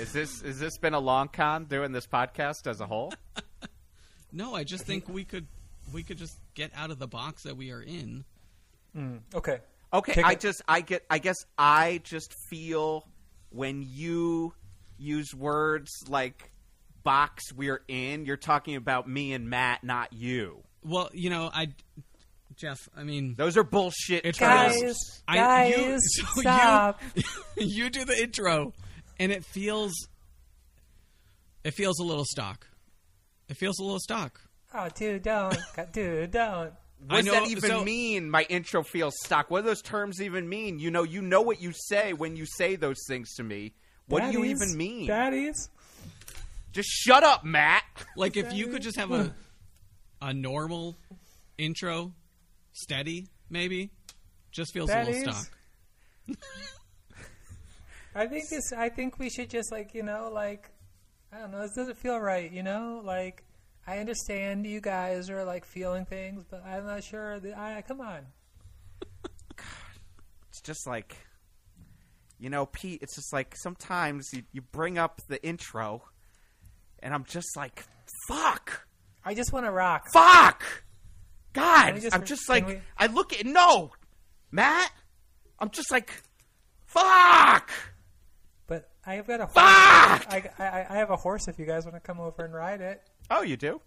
Is this is this been a long con doing this podcast as a whole? No, I just think we could we could just get out of the box that we are in. Mm, okay. Okay, Kick I it. just I get I guess I just feel when you use words like box we're in, you're talking about me and Matt, not you. Well, you know, I Jeff, I mean, Those are bullshit It's. Guys, I- guys, you- so you- stop. you do the intro and it feels it feels a little stock. It feels a little stock. Oh, dude, don't. Dude, don't. What does know- that even so- mean? My intro feels stock. What do those terms even mean? You know, you know what you say when you say those things to me. What do you Daddies, even mean? Daddies. Just shut up, Matt. Like if you could just have a a normal intro, steady, maybe, just feels a Daddies. little stock. I think this. I think we should just like you know like I don't know. This doesn't feel right. You know, like I understand you guys are like feeling things, but I'm not sure. That, I come on. It's just like, you know, Pete. It's just like sometimes you, you bring up the intro, and I'm just like, fuck, I just want to rock. fuck, God. just- I'm just like, we- I look at no, Matt. I'm just like, fuck. But I've got a horse. Fuck! I, I, I have a horse. If you guys want to come over and ride it. Oh, you do?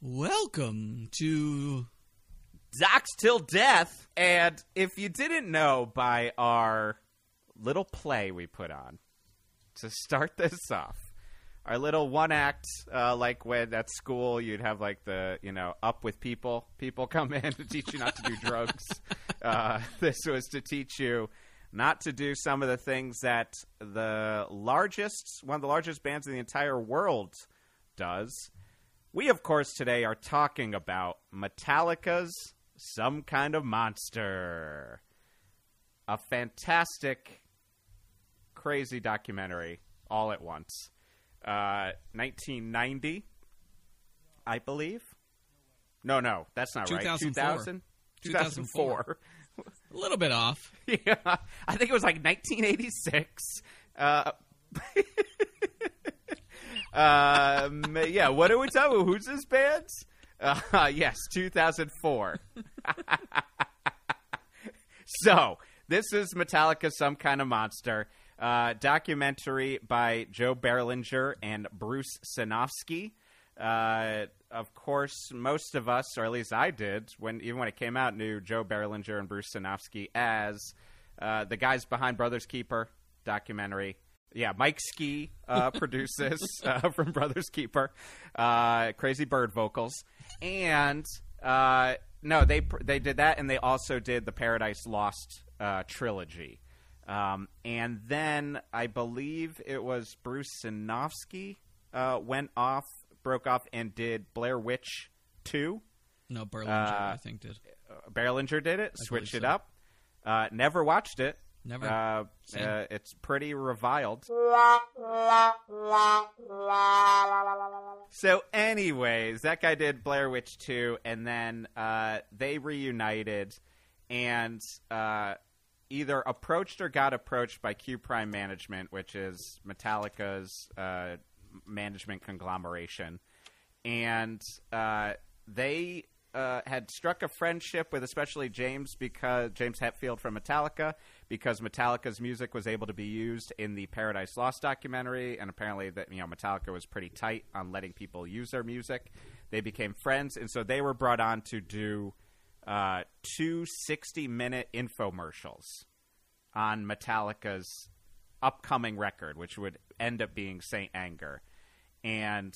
Welcome to Docs till death. And if you didn't know by our little play we put on to start this off, our little one act, uh, like when at school you'd have like the, you know, up with people. People come in to teach you not to do drugs. Uh, this was to teach you not to do some of the things that the largest, one of the largest bands in the entire world does. We, of course, today are talking about Metallica's Some Kind of Monster. A fantastic, crazy documentary all at once. Uh, 1990, I believe. No, no, that's not right. 2004. 2000? 2004. a little bit off. yeah, I think it was like 1986. Uh, um, yeah, what are we talking about? Who's this band? Uh, yes, 2004. so, this is Metallica, Some Kind of Monster. Uh, documentary by Joe Berlinger and Bruce Sinofsky. Uh, of course, most of us, or at least I did, when even when it came out, knew Joe Berlinger and Bruce Sinofsky as uh, the guys behind Brothers Keeper documentary. Yeah, Mike Ski uh, produces uh, from Brothers Keeper, uh, Crazy Bird vocals, and uh, no, they they did that, and they also did the Paradise Lost uh, trilogy. Um, and then I believe it was Bruce Sinofsky uh, went off, broke off, and did Blair Witch 2. No, Berlinger, Uh, I think did. Uh, Berlinger did it, switched believe it so. up. Uh, never watched it. Never. Uh, uh, it's pretty reviled. So, anyways, that guy did Blair Witch 2, and then uh, they reunited and uh, either approached or got approached by Q Prime Management, which is Metallica's uh, management conglomeration. And uh, they uh, had struck a friendship with especially James because James Hetfield from Metallica because Metallica's music was able to be used in the Paradise Lost documentary, and apparently that you know Metallica was pretty tight on letting people use their music. They became friends, and so they were brought on to do uh, two 60 minute infomercials on Metallica's upcoming record, which would end up being Saint Anger. And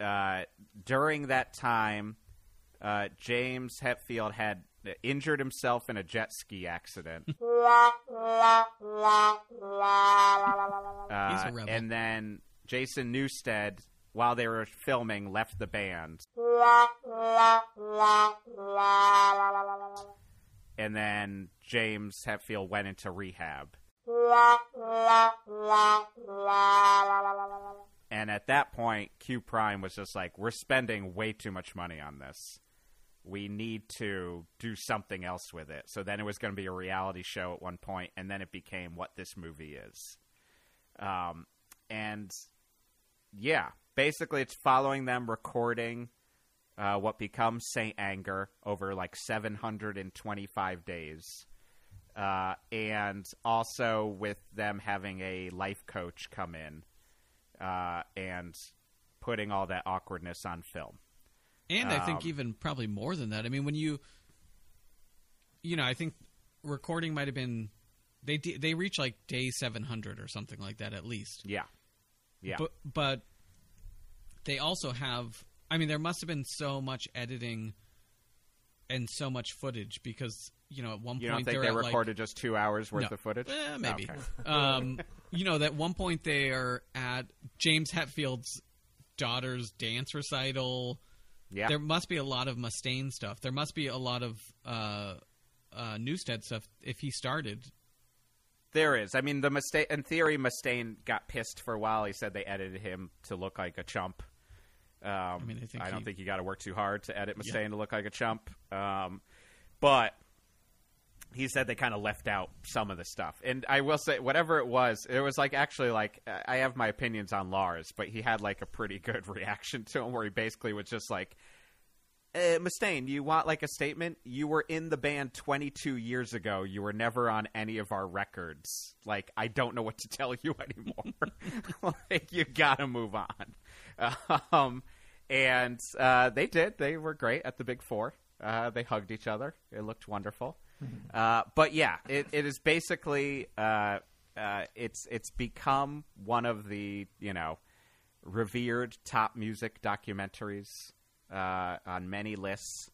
uh, during that time, uh, James Hetfield had injured himself in a jet ski accident. Uh, He's a rebel. and then Jason Newsted, while they were filming, left the band. And then James Hetfield went into rehab. And at that point, Q Prime was just like, "We're spending way too much money on this. we need to do something else with it. So then it was going to be a reality show at one point, and then it became what this movie is. Um, and yeah, basically, it's following them recording uh, what becomes Saint Anger over like 725 days. Uh, and also with them having a life coach come in uh, and putting all that awkwardness on film. And I think Um, even probably more than that. I mean, when you, you know, I think recording might have been they de- they reach like day seven hundred or something like that at least. Yeah. Yeah. But but they also have. I mean, there must have been so much editing and so much footage because you know at one you point they at, like- recorded just two hours worth No. of footage? Eh, maybe. Okay. um, you know, that one point they are at James Hetfield's daughter's dance recital. Yeah. There must be a lot of Mustaine stuff. There must be a lot of uh, uh, Newsted stuff if he started. There is. I mean, the Mustaine, in theory, Mustaine got pissed for a while. He said they edited him to look like a chump. Um, I mean, I think don't he- think you got to work too hard to edit Mustaine Yeah. to look like a chump. Um, but he said they kind of left out some of the stuff. And I will say, whatever it was, it was like actually like I have my opinions on Lars, but he had like a pretty good reaction to him where he basically was just like, uh, Mustaine, you want like a statement? You were in the band 22 years ago. You were never on any of our records. Like, I don't know what to tell you anymore. like, you gotta move on. Um, and uh, they did. They were great at the Big Four. Uh, they hugged each other. It looked wonderful. Uh, but yeah, it, it is basically uh, uh, it's it's become one of the you know revered top music documentaries uh, on many lists.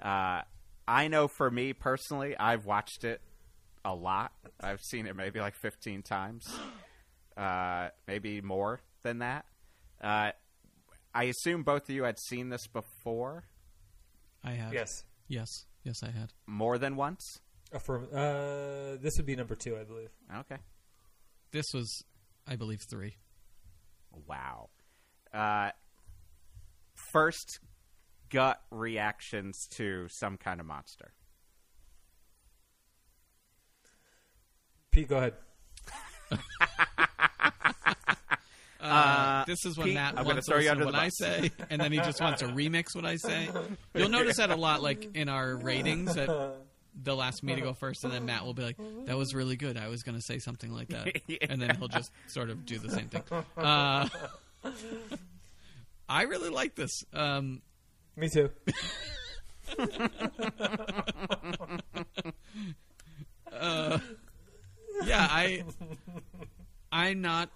Uh, I know for me personally, I've watched it a lot. I've seen it maybe like 15 times, uh, maybe more than that. Uh, I assume both of you had seen this before I have. Yes. Yes. Yes, I had. more than once. Affirm- uh, this would be number two, I believe. Okay. This was, I believe, three. Wow. Uh, first gut reactions to some kind of monster. Pete, go ahead. Uh, this is when Pete, Matt I'm gonna wants throw to you listen to under what I say, and then he just wants to remix what I say. You'll notice that a lot, like in our ratings. That they'll ask me to go first, and then Matt will be like, "That was really good. I was going to say something like that," and then he'll just sort of do the same thing. Uh, I really like this. Um, Me too. yeah, I, I'm not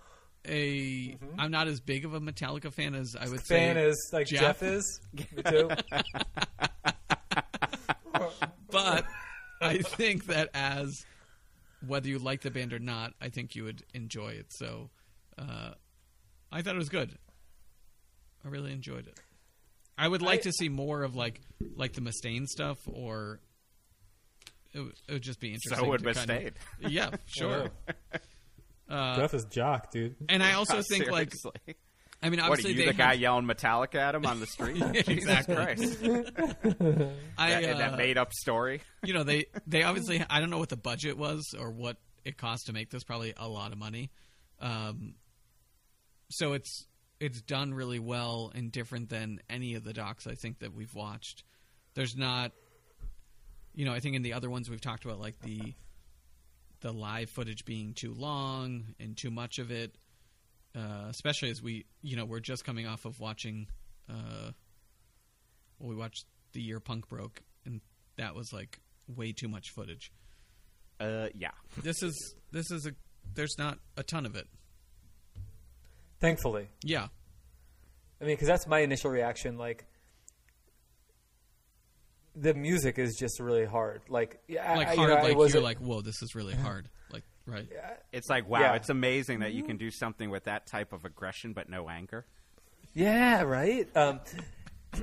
a, am not as big of a Metallica fan as I would Fan say. is like Jeff. Jeff, is. Me too. but I think that as whether you like the band or not, I think you would enjoy it. So uh, I thought it was good. I really enjoyed it. I would like I- to see more of like like the Mustaine stuff, or it, would- it would just be interesting. So would to kind of- Mustaine. yeah, sure. Uh, Jeff is jock, dude. And I also think like I mean obviously, what are obviously you they the guy have- yelling Metallica at him on the street? Jesus Exactly. Christ. I, that, uh, that made up story. you know they they obviously I don't know what the budget was or what it cost to make this probably a lot of money um so it's it's done really well and different than any of the docs I think that we've watched there's not you know I think in the other ones we've talked about like the the live footage being too long and too much of it uh especially as we you know we're just coming off of watching uh well, we watched the year punk broke and that was like way too much footage Uh, yeah. this is this is a there's not a ton of it Thankfully. yeah I mean, because that's my initial reaction. Like, the music is just really hard. Like, yeah, like I, hard you know, like wasn't- you're like whoa this is really hard like right Yeah. It's like, wow, Yeah. it's amazing that you can do something with that type of aggression but no anger. yeah, right. Um,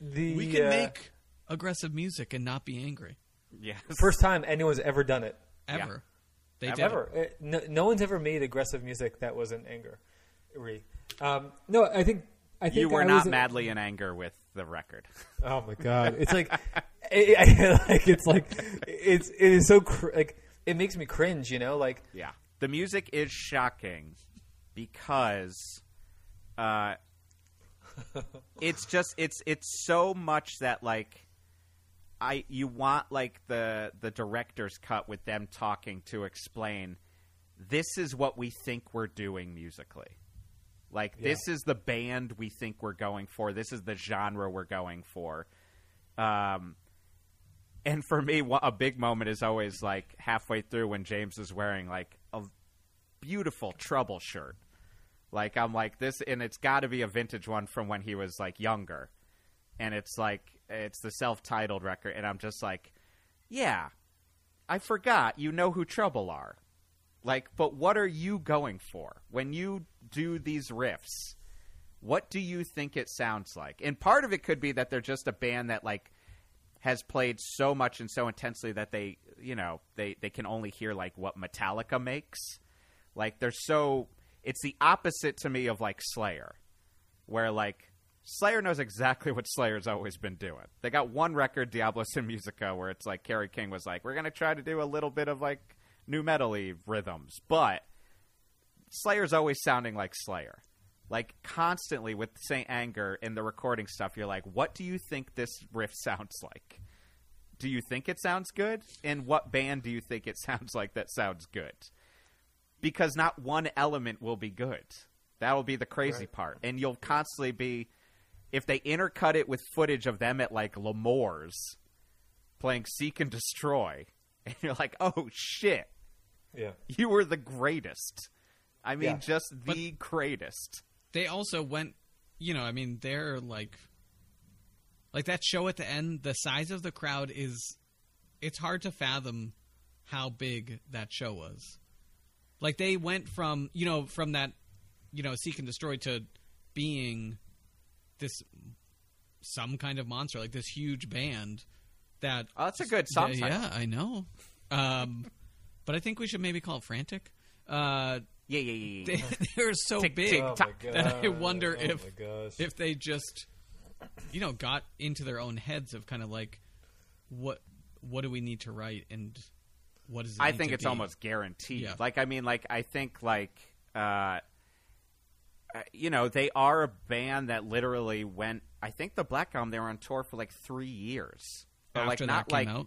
the we can uh, make aggressive music and not be angry Yeah. first time anyone's ever done it. ever they Ever. did Ever. No, no one's ever made aggressive music that wasn't anger. Um, no, I think I think you were I not was- madly in anger with the record. Oh my god, it's like, it, I, like it's like it's it is so cr- like it makes me cringe, you know, like Yeah. The music is shocking because uh it's just it's it's so much that like I you want like the the director's cut with them talking to explain this is what we think we're doing musically. Like this is the band we think we're going for. This is the genre we're going for. Um and for me, a big moment is always like halfway through when James is wearing like a beautiful trouble shirt. Like I'm like this, and it's got to be a vintage one from when he was like younger, and it's like it's the self-titled record, and I'm just like, yeah, I forgot you know who Trouble are, like, but what are you going for when you do these riffs? What do you think it sounds like? And part of it could be that they're just a band that like has played so much and so intensely that they, you know, they they can only hear like what Metallica makes. Like they're so it's the opposite to me of like Slayer, where like Slayer knows exactly what Slayer's always been doing. They got one record, Diabolus in Musica, where it's like Kerry King was like, "We're gonna try to do a little bit of like new metally rhythms," but Slayer's always sounding like Slayer. Like constantly with Saint Anger in the recording stuff, you're like, what do you think this riff sounds like? Do you think it sounds good? And what band do you think it sounds like that sounds good? Because not one element will be good. That will be the crazy Right. part. And you'll constantly be if they intercut it with footage of them at like L'Amour's playing Seek and Destroy, and you're like, oh shit, yeah, you were the greatest. I mean, Yeah. just the greatest. they also went you know i mean they're like like that show at the end the size of the crowd is it's hard to fathom how big that show was like they went from you know from that you know seek and destroy to being this some kind of monster like this huge band that Oh, that's a good song yeah, yeah i know um but i think we should maybe call it frantic uh Yeah, yeah, yeah. yeah. they, they're so Tick, big tick, oh that I wonder oh if- if they just you know got into their own heads of kind of like what what do we need to write and what is I think to it's be? almost guaranteed. Yeah. Like, I mean, like, I think, like, uh, uh, you know, they are a band that literally went. I think the Black Album they were on tour for like three years, but after like that not came like out.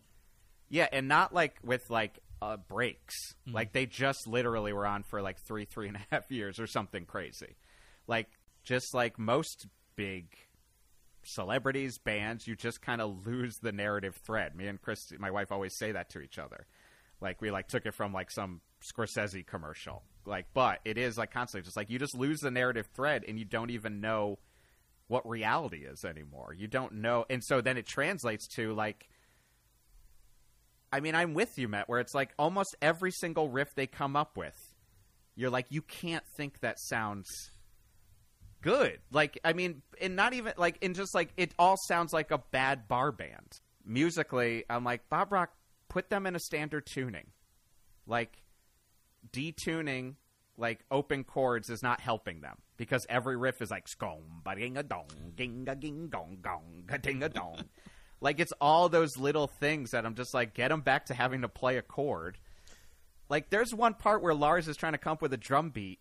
yeah, and not like with like uh, breaks. Mm-hmm. Like they just literally were on for like three, three and a half years or something crazy. Like just like most big celebrities, bands, you just kind of lose the narrative thread. Me and Chris, my wife, always say that to each other. Like we like took it from like some Scorsese commercial. Like, but it is like constantly just like you just lose the narrative thread and you don't even know what reality is anymore. You don't know, and so then it translates to like. I mean, I'm with you, Matt. Where it's like almost every single riff they come up with, you're like, you can't think that sounds good. Like, I mean, and not even like, and just like it all sounds like a bad bar band. Musically, I'm like Bob Rock. Put them in a standard tuning, like detuning like open chords is not helping them because every riff is like scom ba ding a dong ding a ging gong gong ga ding a dong. Like it's all those little things that I'm just like get them back to having to play a chord. Like there's one part where Lars is trying to come up with a drum beat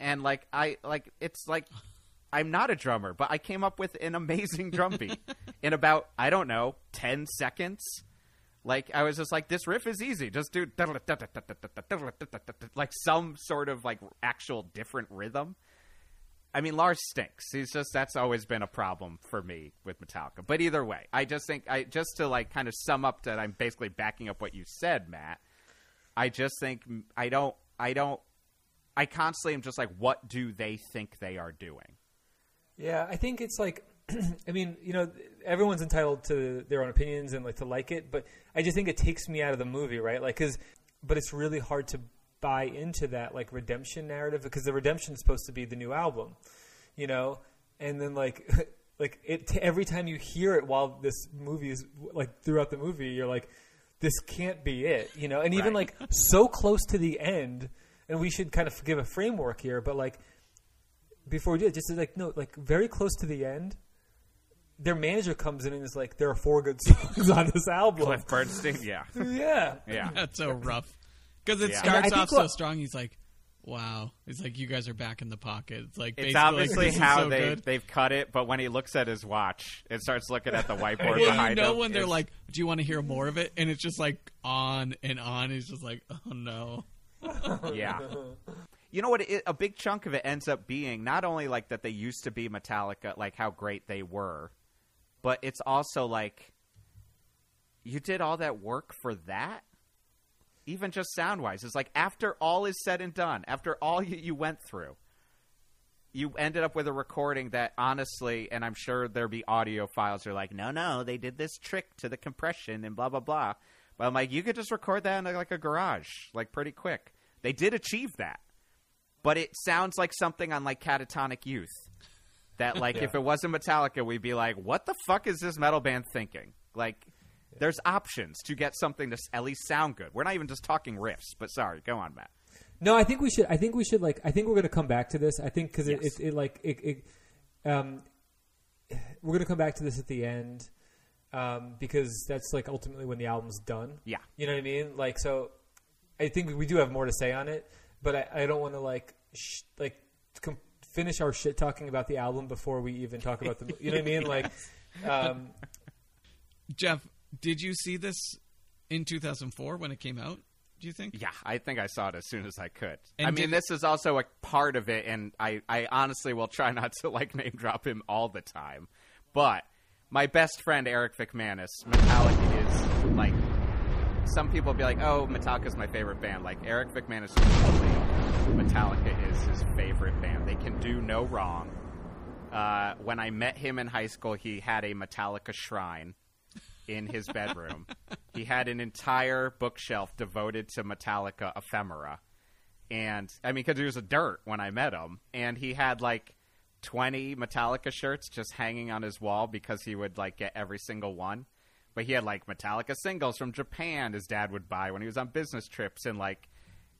and like I like it's like I'm not a drummer, but I came up with an amazing drum beat in about I don't know, 10 seconds. Like I was just like, this riff is easy. Just do like some sort of like actual different rhythm. I mean, Lars stinks. He's just that's always been a problem for me with Metallica. But either way, I just think I just to like kind of sum up that I'm basically backing up what you said, Matt. I just think I don't I don't I constantly am just like, what do they think they are doing? Yeah, I think it's like, I mean, you know, everyone's entitled to their own opinions and like to like it, but I just think it takes me out of the movie, right? Like, cause, but it's really hard to buy into that like redemption narrative because the redemption is supposed to be the new album, you know, and then like, like it every time you hear it while this movie is like throughout the movie, you're like, this can't be it, you know, and even Right. like so close to the end, and we should kind of give a framework here, but like before we do it, just like no, like very close to the end, their manager comes in and is like, "There are four good songs on this album." Cliff Burnstein, yeah, yeah, yeah. That's so rough because it Yeah. Starts think off so strong. He's like, "Wow!" It's like you guys are back in the pocket. It's like It's basically, like, obviously how so they good. they've cut it, but when he looks at his watch it starts looking at the whiteboard Well, behind you know him, when they're it's- like, "Do you want to hear more of it?" And it's just like on and on. He's just like, "Oh no." yeah. You know what? It, a big chunk of it ends up being not only like that they used to be Metallica, like how great they were, but it's also like you did all that work for that. Even just sound wise, it's like after all is said and done, after all you, you went through, you ended up with a recording that honestly, and I'm sure there'll be audiophiles. Are like, no, no, they did this trick to the compression and blah blah blah. But I'm like, you could just record that in like a garage, like pretty quick. They did achieve that, but it sounds like something on like Catatonic Youth. That like if it wasn't Metallica, we'd be like, what the fuck is this metal band thinking? Like, there's options to get something to at least sound good. We're not even just talking riffs. But sorry, go on, Matt. No, I think we should. I think we should like. I think we're going to come back to this. I think because Yes. it, it, it like it, it um, we're going to come back to this at the end um, because that's like ultimately when the album's done. Yeah. You know what I mean? Like so, I think we do have more to say on it, but I, I don't want to like sh- like com- finish our shit talking about the album before we even talk about the. You know what I mean? Like, um, Jeff, did you see this in 2004 when it came out? Do you think? Yeah, I think I saw it as soon as I could. And I mean, this is also a part of it, and I, I honestly will try not to like name drop him all the time. But my best friend Eric McManus, Metallica is like. Some people be like, "Oh, Metallica's my favorite band." Like Eric McManus, is totally Metallica is his favorite band. They can do no wrong. Uh, when I met him in high school, he had a Metallica shrine in his bedroom. he had an entire bookshelf devoted to Metallica ephemera. And I mean, because he was a dirt when I met him, and he had like 20 Metallica shirts just hanging on his wall because he would like get every single one. But he had like Metallica singles from Japan his dad would buy when he was on business trips, and like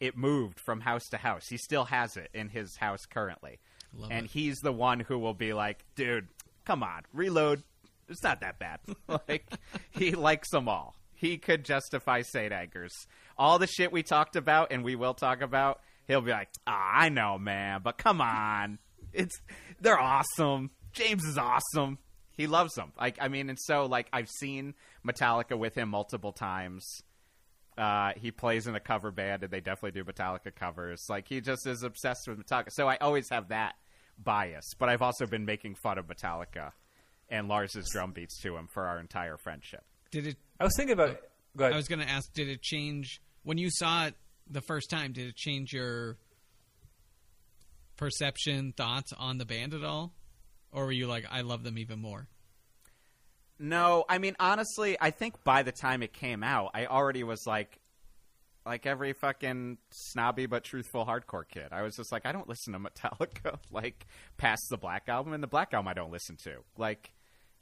it moved from house to house. He still has it in his house currently. Love and it. he's the one who will be like, dude, come on, reload. It's not that bad. like he likes them all. He could justify Saint Anger's. All the shit we talked about and we will talk about, he'll be like, ah, I know, man, but come on. It's they're awesome. James is awesome. He loves them. Like I mean, and so like I've seen Metallica with him multiple times. Uh, he plays in a cover band, and they definitely do Metallica covers. Like he just is obsessed with Metallica. So I always have that bias. But I've also been making fun of Metallica and Lars's drum beats to him for our entire friendship. Did it? I was thinking about. Go ahead. I was going to ask. Did it change when you saw it the first time? Did it change your perception, thoughts on the band at all, or were you like, I love them even more? No, I mean honestly, I think by the time it came out, I already was like like every fucking snobby but truthful hardcore kid. I was just like I don't listen to Metallica like past the Black album and the Black album I don't listen to. Like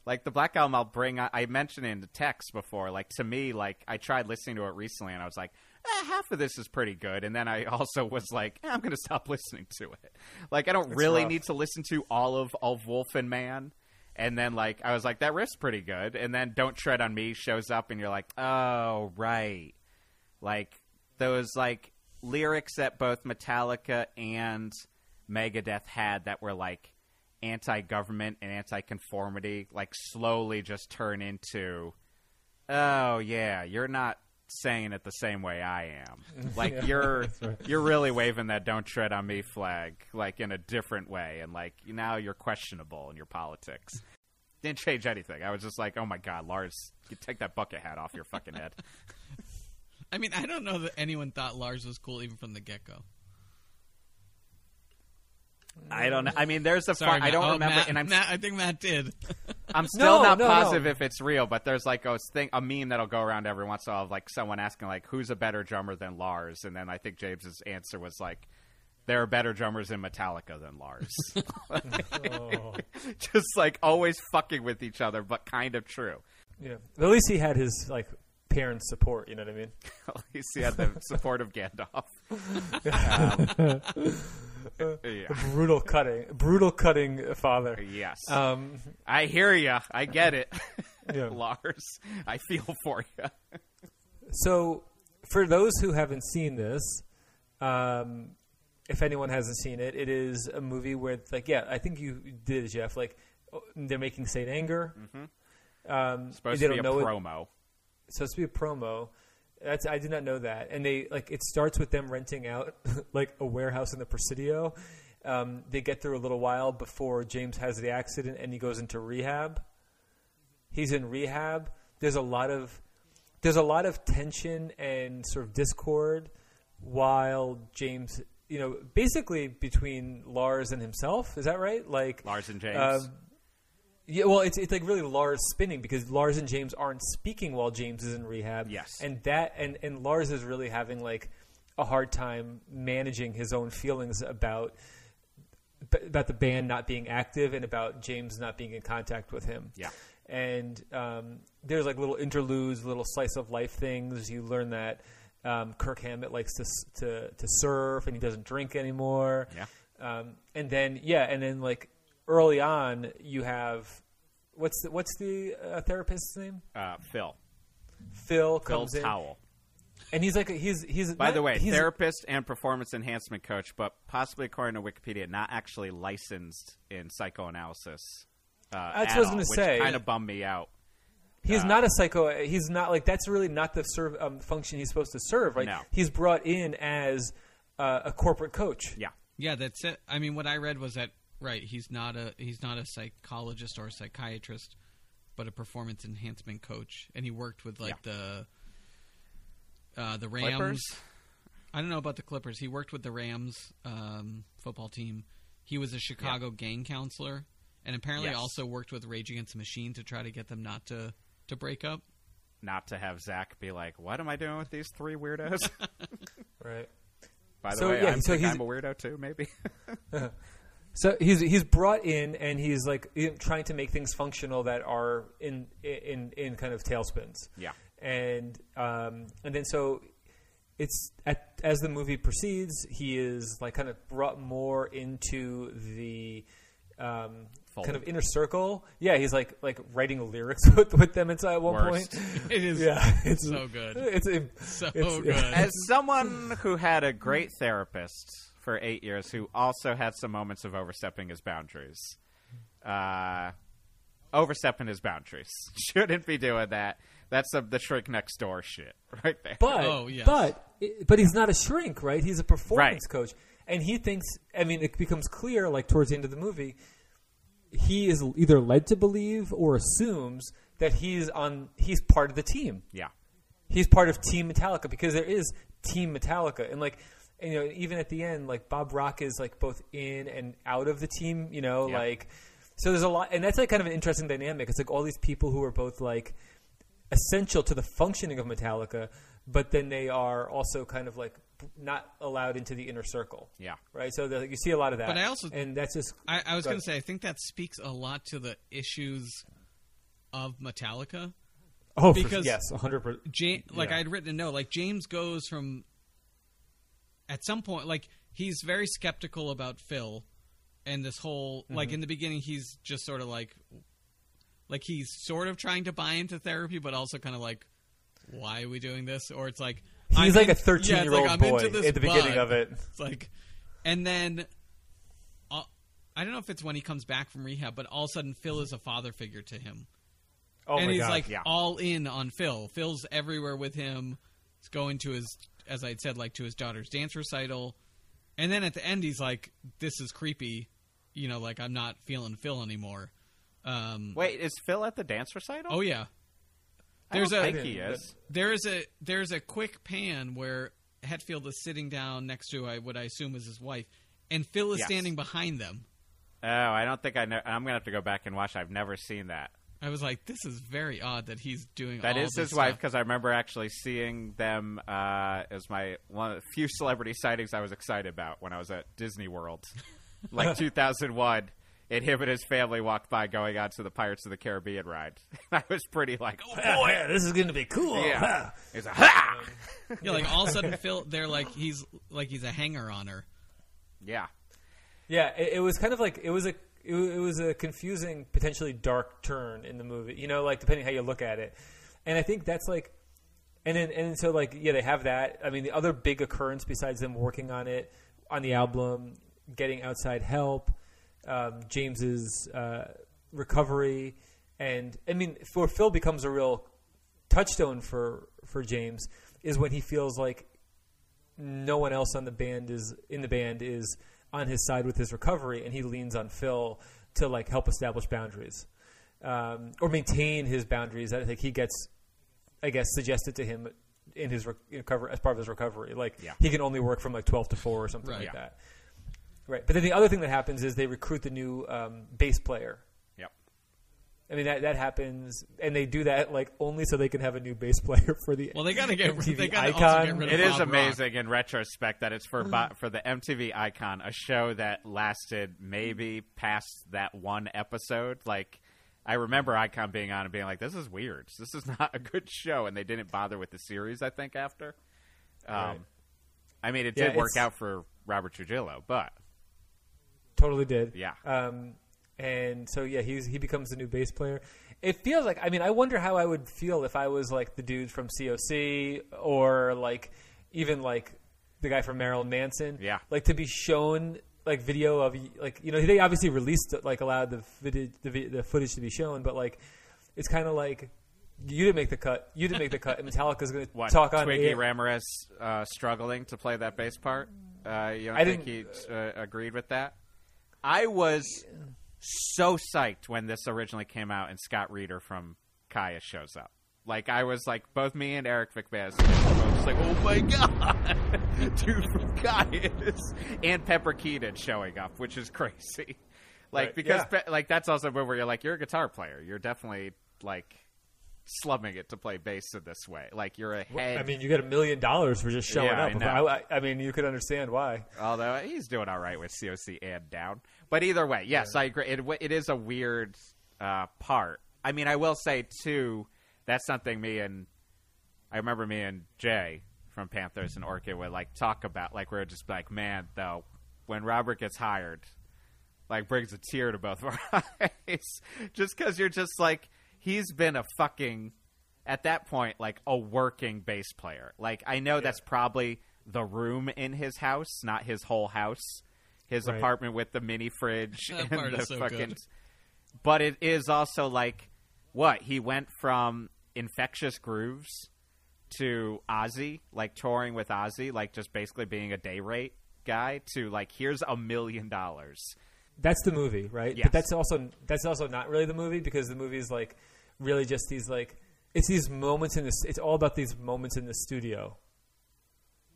like the Black album I'll bring I mentioned it in the text before like to me like I tried listening to it recently and I was like eh, half of this is pretty good and then I also was like eh, I'm going to stop listening to it. Like I don't really rough. need to listen to all of of Wolf and Man. And then like I was like that riff's pretty good, and then Don't Tread on Me shows up, and you're like, oh right, like those like lyrics that both Metallica and Megadeth had that were like anti-government and anti-conformity, like slowly just turn into, oh yeah, you're not saying it the same way I am. Like Yeah, you're right. you're really waving that "Don't tread on me" flag like in a different way, and like now you're questionable in your politics. Didn't change anything. I was just like, oh my god, Lars, you take that bucket hat off your fucking head. I mean, I don't know that anyone thought Lars was cool even from the get go. I don't know. I mean, there's a Sorry, far, I don't Oh, remember, Matt, and I'm Matt, I think Matt did. I'm still No, not no, positive no. if it's real, but there's like a thing, a meme that'll go around every once in a while, of like someone asking like, "Who's a better drummer than Lars?" And then I think James's answer was like, "There are better drummers in Metallica than Lars." Oh. Just like always fucking with each other, but kind of true. Yeah. At least he had his like parents' support. You know what I mean? At least he had the support of Gandalf. Yeah, Yeah. brutal cutting, brutal cutting father. Yes. Um, I hear you. I get it. Yeah. Lars, I feel for you. So, for those who haven't seen this, um, if anyone hasn't seen it, it is a movie where, it's like, yeah, I think you did, Jeff. Like, oh, they're making Saint Anger. Mm-hmm. Um, Supposed to be a know it- promo. It's supposed to be a promo. That's I did not know that. And they like it starts with them renting out like a warehouse in the Presidio. Um, they get through a little while before James has the accident and he goes into rehab. He's in rehab. There's a lot of there's a lot of tension and sort of discord while James, you know, basically between Lars and himself. Is that right? Like Lars and James. um, yeah, well, it's it's like really Lars spinning because Lars and James aren't speaking while James is in rehab. Yes. and that and and Lars is really having like a hard time managing his own feelings about about the band not being active and about James not being in contact with him. Yeah. and um, there's like little interludes, little slice of life things. You learn that um, Kirk Hammett likes to to to surf and he doesn't drink anymore. Yeah. Um, and then yeah, and then like early on, you have what's the, what's the uh, therapist's name? uh, Phil. Phil Phil comes in, Towle. and he's like he's he's By not- the way, he's, therapist and performance enhancement coach, but possibly according to Wikipedia, not actually licensed in psychoanalysis. Uh, That's at what I was gonna say. Kind of bummed me out. He's Uh, not a psycho. He's not like that's really not the serve um, function he's supposed to serve. Right? No. He's brought in as uh, a corporate coach. Yeah. Yeah, that's it. I mean, what I read was that right. He's not a he's not a psychologist or a psychiatrist, but a performance enhancement coach, and he worked with like the uh, the Rams. Clippers? I don't know about the Clippers. He worked with the Rams um, football team. He was a Chicago gang counselor, and apparently Yes. also worked with Rage Against the Machine to try to get them not to to break up. Not to have Zach be like, "What am I doing with these three weirdos?" Right. By the So, way, yeah, I'm, so think he's- I'm a weirdo too. Maybe. So he's he's brought in and he's like trying to make things functional that are in in in kind of tailspins. yeah. and um, and then so it's at, as the movie proceeds, he is like kind of brought more into the um, Fold. kind of inner circle. Yeah, he's like like writing lyrics with, with them inside at one Worst. point. It is Yeah, it's so good. It's, so it's- good. As someone who had a great therapist for eight years, who also had some moments of overstepping his boundaries, uh, overstepping his boundaries shouldn't be doing that. That's the, the shrink next door shit right there. But Oh, yes. but but he's not a shrink, right? He's a performance Right. coach, and he thinks. I mean, it becomes clear, like towards the end of the movie, he is either led to believe or assumes that he's on. He's part of the team. yeah, He's part of Team Metallica because there is Team Metallica, and like. And, you know, even at the end, like Bob Rock is like both in and out of the team. You know, Yeah. like so there's a lot, and that's like kind of an interesting dynamic. It's like all these people who are both like essential to the functioning of Metallica, but then they are also kind of like not allowed into the inner circle, yeah. right? So the, you see a lot of that. But I also- and that's just I, I was Go going to ahead. say, I think that speaks a lot to the issues of Metallica. oh, because- for, yes, hundred percent. Ja- like Yeah. I'd written a note, like James goes from at some point, like he's very skeptical about Phil and this whole Mm-hmm. like in the beginning, he's just sort of like like he's sort of trying to buy into therapy, but also kind of like, why are we doing this? Or it's like He's I'm like in- a thirteen yeah, year old like, boy at the beginning bug. of it. It's like, and then uh, I don't know if it's when he comes back from rehab, but all of a sudden Phil is a father figure to him Oh and he's god! like yeah. all in on Phil. Phil's everywhere with him. He's going to his, as I said, like to his daughter's dance recital, and then at the end he's like, "This is creepy," you know, like I'm not feeling Phil anymore. Um, Wait, is Phil at the dance recital? oh yeah, I there's a- think he is. there is a there's a quick pan where Hetfield is sitting down next to I what I assume is his wife, and Phil is Yes. standing behind them. Oh, I don't think I know. I'm gonna have to go back and watch. I've never seen that. I was like, this is very odd that he's doing That all is this his wife because I remember actually seeing them uh, as my one of the few celebrity sightings I was excited about when I was at Disney World, like 2001. And him and his family walked by going on to the Pirates of the Caribbean ride. I was pretty like, oh boy, yeah, this is going to be cool. yeah. He's like, ha! Yeah, like all of a sudden Phil, they're like he's like he's a hanger on her. yeah. Yeah, it, it was kind of like it was a it, it was a confusing, potentially dark turn in the movie. You know, like depending how you look at it, and I think that's like, and then and so like yeah, they have that. I mean, the other big occurrence besides them working on it on the album, getting outside help, um, James's uh, recovery, and I mean, for Phil becomes a real touchstone for for James is when he feels like no one else on the band is in the band is on his side with his recovery, and he leans on Phil to like help establish boundaries um, or maintain his boundaries. I think he gets, I guess, suggested to him in his rec- recover as part of his recovery. Like Yeah. he can only work from like twelve to four or something Right. like Yeah. that. Right, but then the other thing that happens is they recruit the new um, bass player. Yep. I mean that that happens, and they do that like only so they can have a new bass player for the Well, they got to get MTV they got to icon. get rid of It is Bob Rock. amazing in retrospect that it's for Bo- for the MTV Icon, a show that lasted maybe past that one episode. Like, I remember Icon being on and being like, "This is weird. This is not a good show," and they didn't bother with the series. I think after. Um, Right. I mean, it Yeah, did work out for Robert Trujillo, but Totally did. Yeah. Um, and so yeah, he's he becomes the new bass player. It feels like I mean I wonder how I would feel if I was like the dude from COC or like even like the guy from Marilyn Manson. Yeah. Like to be shown like video of like you know they obviously released like allowed the video, the, vi- the footage to be shown, but like it's kind of like you didn't make the cut. You didn't make the cut. And Metallica's going to talk on Twiggy air. Ramirez uh, struggling to play that bass part? Uh, you don't I think he uh, agreed with that? I was so psyched when this originally came out and Scott Reeder from Kyuss shows up. Like I was like both me and Eric McMahon just like, oh my god, dude from Kyuss and Pepper Keenan showing up, which is crazy. Like Right, because yeah. Pe- like that's also where you're like you're a guitar player, you're definitely like slumming it to play bass in this way. Like you're a head. I mean, you get a million dollars for just showing Yeah, I up. know. I, I mean, you could understand why. Although he's doing all right with COC and down. But either way, yes, I agree. It, it is a weird uh, part. I mean, I will say, too, that's something me and I remember me and Jay from Panthers and Orchid would like talk about. Like, we are just like, man, though, when Robert gets hired, like, brings a tear to both of our eyes. just because you're just like, he's been a fucking at that point like a working bass player. Like I know that's probably the room in his house, not his whole house. His Right. apartment with the mini fridge and the so fucking good. But it is also like what? He went from infectious grooves to Ozzy, like touring with Ozzy, like just basically being a day rate guy to like here's a million dollars. That's the movie, right? Yes. But that's also that's also not really the movie because the movie is like really just these like it's these moments in this. It's all about these moments in the studio.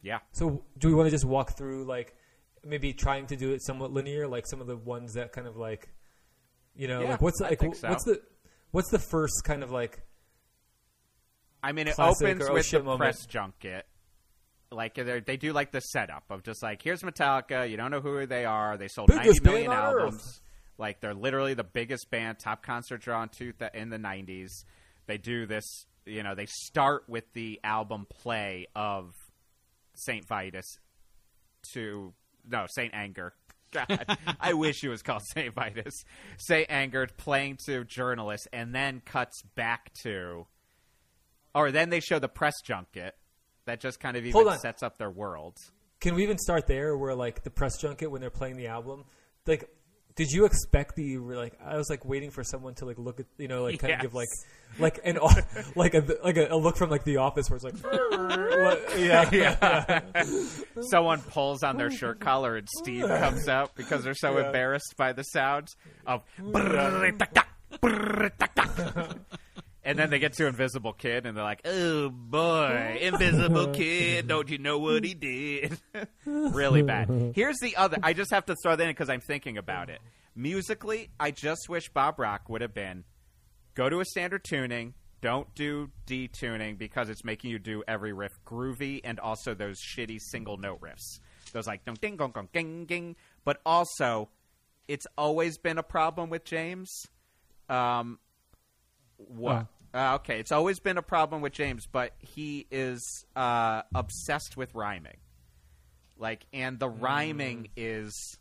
Yeah. So do we want to just walk through like maybe trying to do it somewhat linear, like some of the ones that kind of like you know Yeah, like what's like so. what's the what's the first kind of like I mean, it opens oh with the moment. press junket. Like they do like the setup of just like here's Metallica. You don't know who they are. They sold Biggest ninety million albums. Like they're literally the biggest band, top concert draw in, two th- in the nineties. They do this. You know, they start with the album play of Saint Vitus to no Saint Anger. God, I wish it was called Saint Vitus. Saint Anger playing to journalists, and then cuts back to or then they show the press junket that just kind of even sets up their world. Can we even start there, where like the press junket when they're playing the album, like, did you expect the like? I was like waiting for someone to like look at you know like kind Yes. of give like like an like a like a, a look from like the office where it's like yeah yeah Someone pulls on their shirt collar and Steve comes out because they're so Yeah. embarrassed by the sounds of. And then they get to Invisible Kid, and they're like, "Oh boy, Invisible Kid! Don't you know what he did?" really bad. Here's the other. I just have to throw that in because I'm thinking about it. Musically, I just wish Bob Rock would have been go to a standard tuning. Don't do detuning because it's making you do every riff groovy and also those shitty single note riffs. Those like ding ding gong gong ding ding. But also, it's always been a problem with James. Um, what? Uh, okay, it's always been a problem with James, but he is uh, obsessed with rhyming. Like, and the rhyming is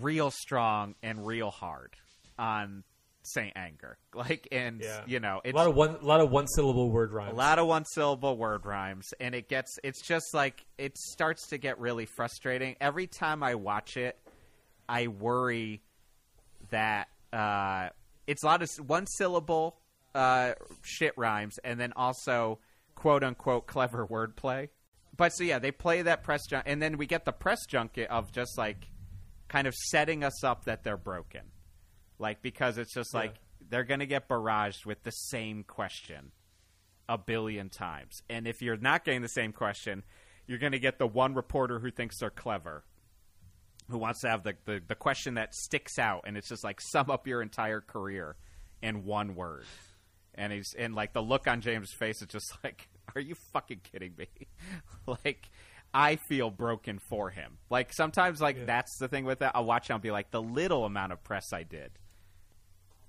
real strong and real hard on Saint Anger. Like, and Yeah. you know, a lot of one, a lot of one syllable word rhymes. a lot of one syllable word rhymes, and it gets. It's just like it starts to get really frustrating every time I watch it. I worry that uh, it's a lot of one syllable uh, shit rhymes, and then also quote unquote clever wordplay. But so yeah, they play that press junk, and then we get the press junket of just like kind of setting us up that they're broken, like because it's just like they're gonna get barraged with the same question a billion times, and if you're not getting the same question, you're gonna get the one reporter who thinks they're clever who wants to have the, the, the question that sticks out and it's just like sum up your entire career in one word and he's and like the look on james face is just like are you fucking kidding me? Like i feel broken for him. Like sometimes like that's the thing with that. I'll watch it and be like the little amount of press i did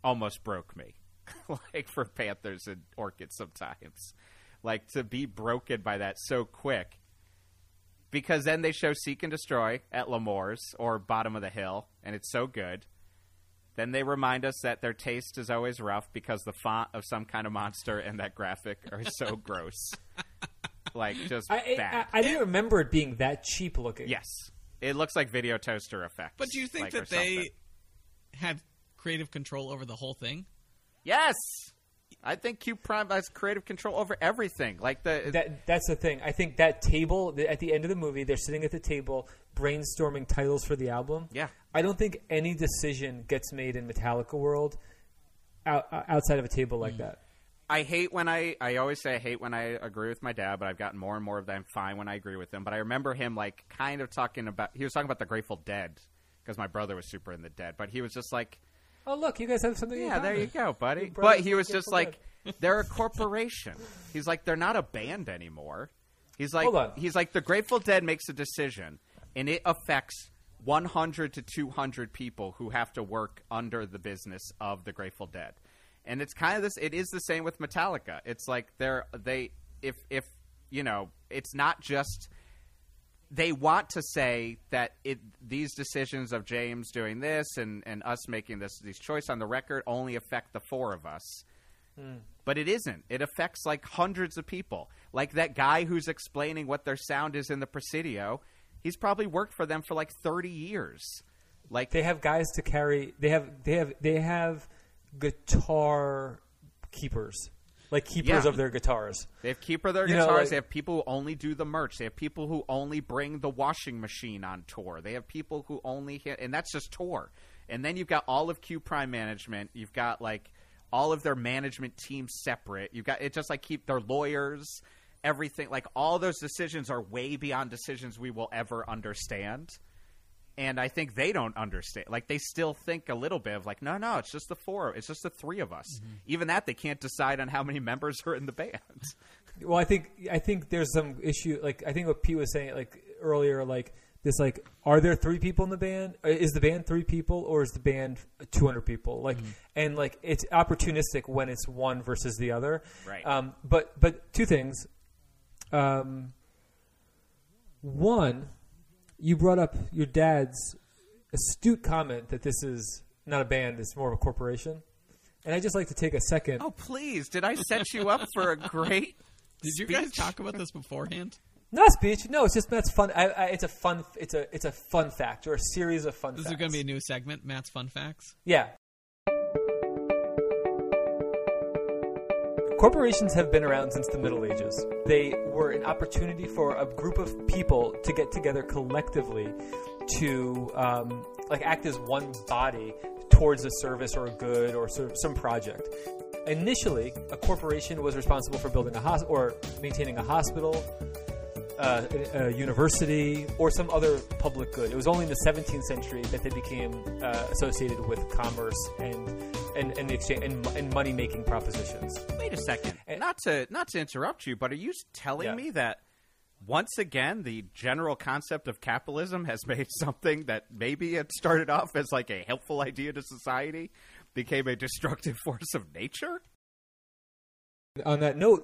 almost broke me. Like for panthers and orchids sometimes. Like to be broken by that so quick because then they show Seek and Destroy at L'Amour's or Bottom of the Hill, and it's so good. Then they remind us that their taste is always rough because the font of some kind of monster and that graphic are so gross. Like, just I, bad. I, I didn't remember it being that cheap looking. yes. It looks like video toaster effects. But do you think like, that they something. had creative control over the whole thing? Yes! I think Q Prime has creative control over everything. Like, the. That that's the thing. I think that table the- at the end of the movie, they're sitting at the table brainstorming titles for the album. Yeah. I don't think any decision gets made in Metallica world out, outside of a table Mm. like that. I hate when I I always say I hate when I agree with my dad, but I've gotten more and more of that. I'm fine when I agree with him. But I remember him like kind of talking about he was talking about the Grateful Dead because my brother was super in the Dead, but he was just like, Oh, look, you guys have something. yeah, there you go, buddy. But he was just like, they're a corporation. He's like, they're not a band anymore. He's like, Hold on. he's like, the Grateful Dead makes a decision, and it affects 100 to 200 people who have to work under the business of the Grateful Dead. And it's kind of this. It is the same with Metallica. It's like they're they if if you know it's not just they want to say that it these decisions of James doing this and, and us making this these choice on the record only affect the four of us. Hmm. But it isn't. It affects like hundreds of people. Like that guy who's explaining what their sound is in the Presidio, he's probably worked for them for like 30 years. Like They have guys to carry. They have they have they have guitar keepers, like keepers Yeah. of their guitars. They have keeper of their You know, guitars. like- they have people who only do the merch. They have people who only bring the washing machine on tour. They have people who only hit, and that's just tour. And then you've got all of Q Prime management. You've got like all of their management team separate. You've got it just like keep their lawyers, everything. Like all those decisions are way beyond decisions we will ever understand. And I think they don't understand. Like they still think a little bit of like, no, no, it's just the four. It's just the three of us. Even that they can't decide on how many members are in the band. Well, I think I think there's some issue. Like I think what Pete was saying like earlier, like this, like are there three people in the band? Uh, Is the band three people or is the band 200 people? Like, and like it's opportunistic when it's one versus the other. Right. Um, but but two things. Um, one, you brought up your dad's astute comment that this is not a band; it's more of a corporation. And I just like to take a second. Oh, please. Did I set you up for a great. Did you guys talk about this beforehand? Not a speech. No, it's just that's fun. I, I, it's a fun. It's a it's a fun fact or a series of fun. This facts. is going to be a new segment, Matt's Fun Facts. Yeah. Corporations have been around since the Middle Ages. They were an opportunity for a group of people to get together collectively to um, like act as one body towards a service or a good or some project. Initially, a corporation was responsible for building a hospital or maintaining a hospital, uh, a, a university, or some other public good. It was only in the 17th century that they became uh, associated with commerce and and and, exchange, and, and money making propositions. Wait a second. And- Not to not to interrupt you, but are you telling Yeah. me that once again the general concept of capitalism has made something that maybe it started off as like a helpful idea to society became a destructive force of nature? On that note,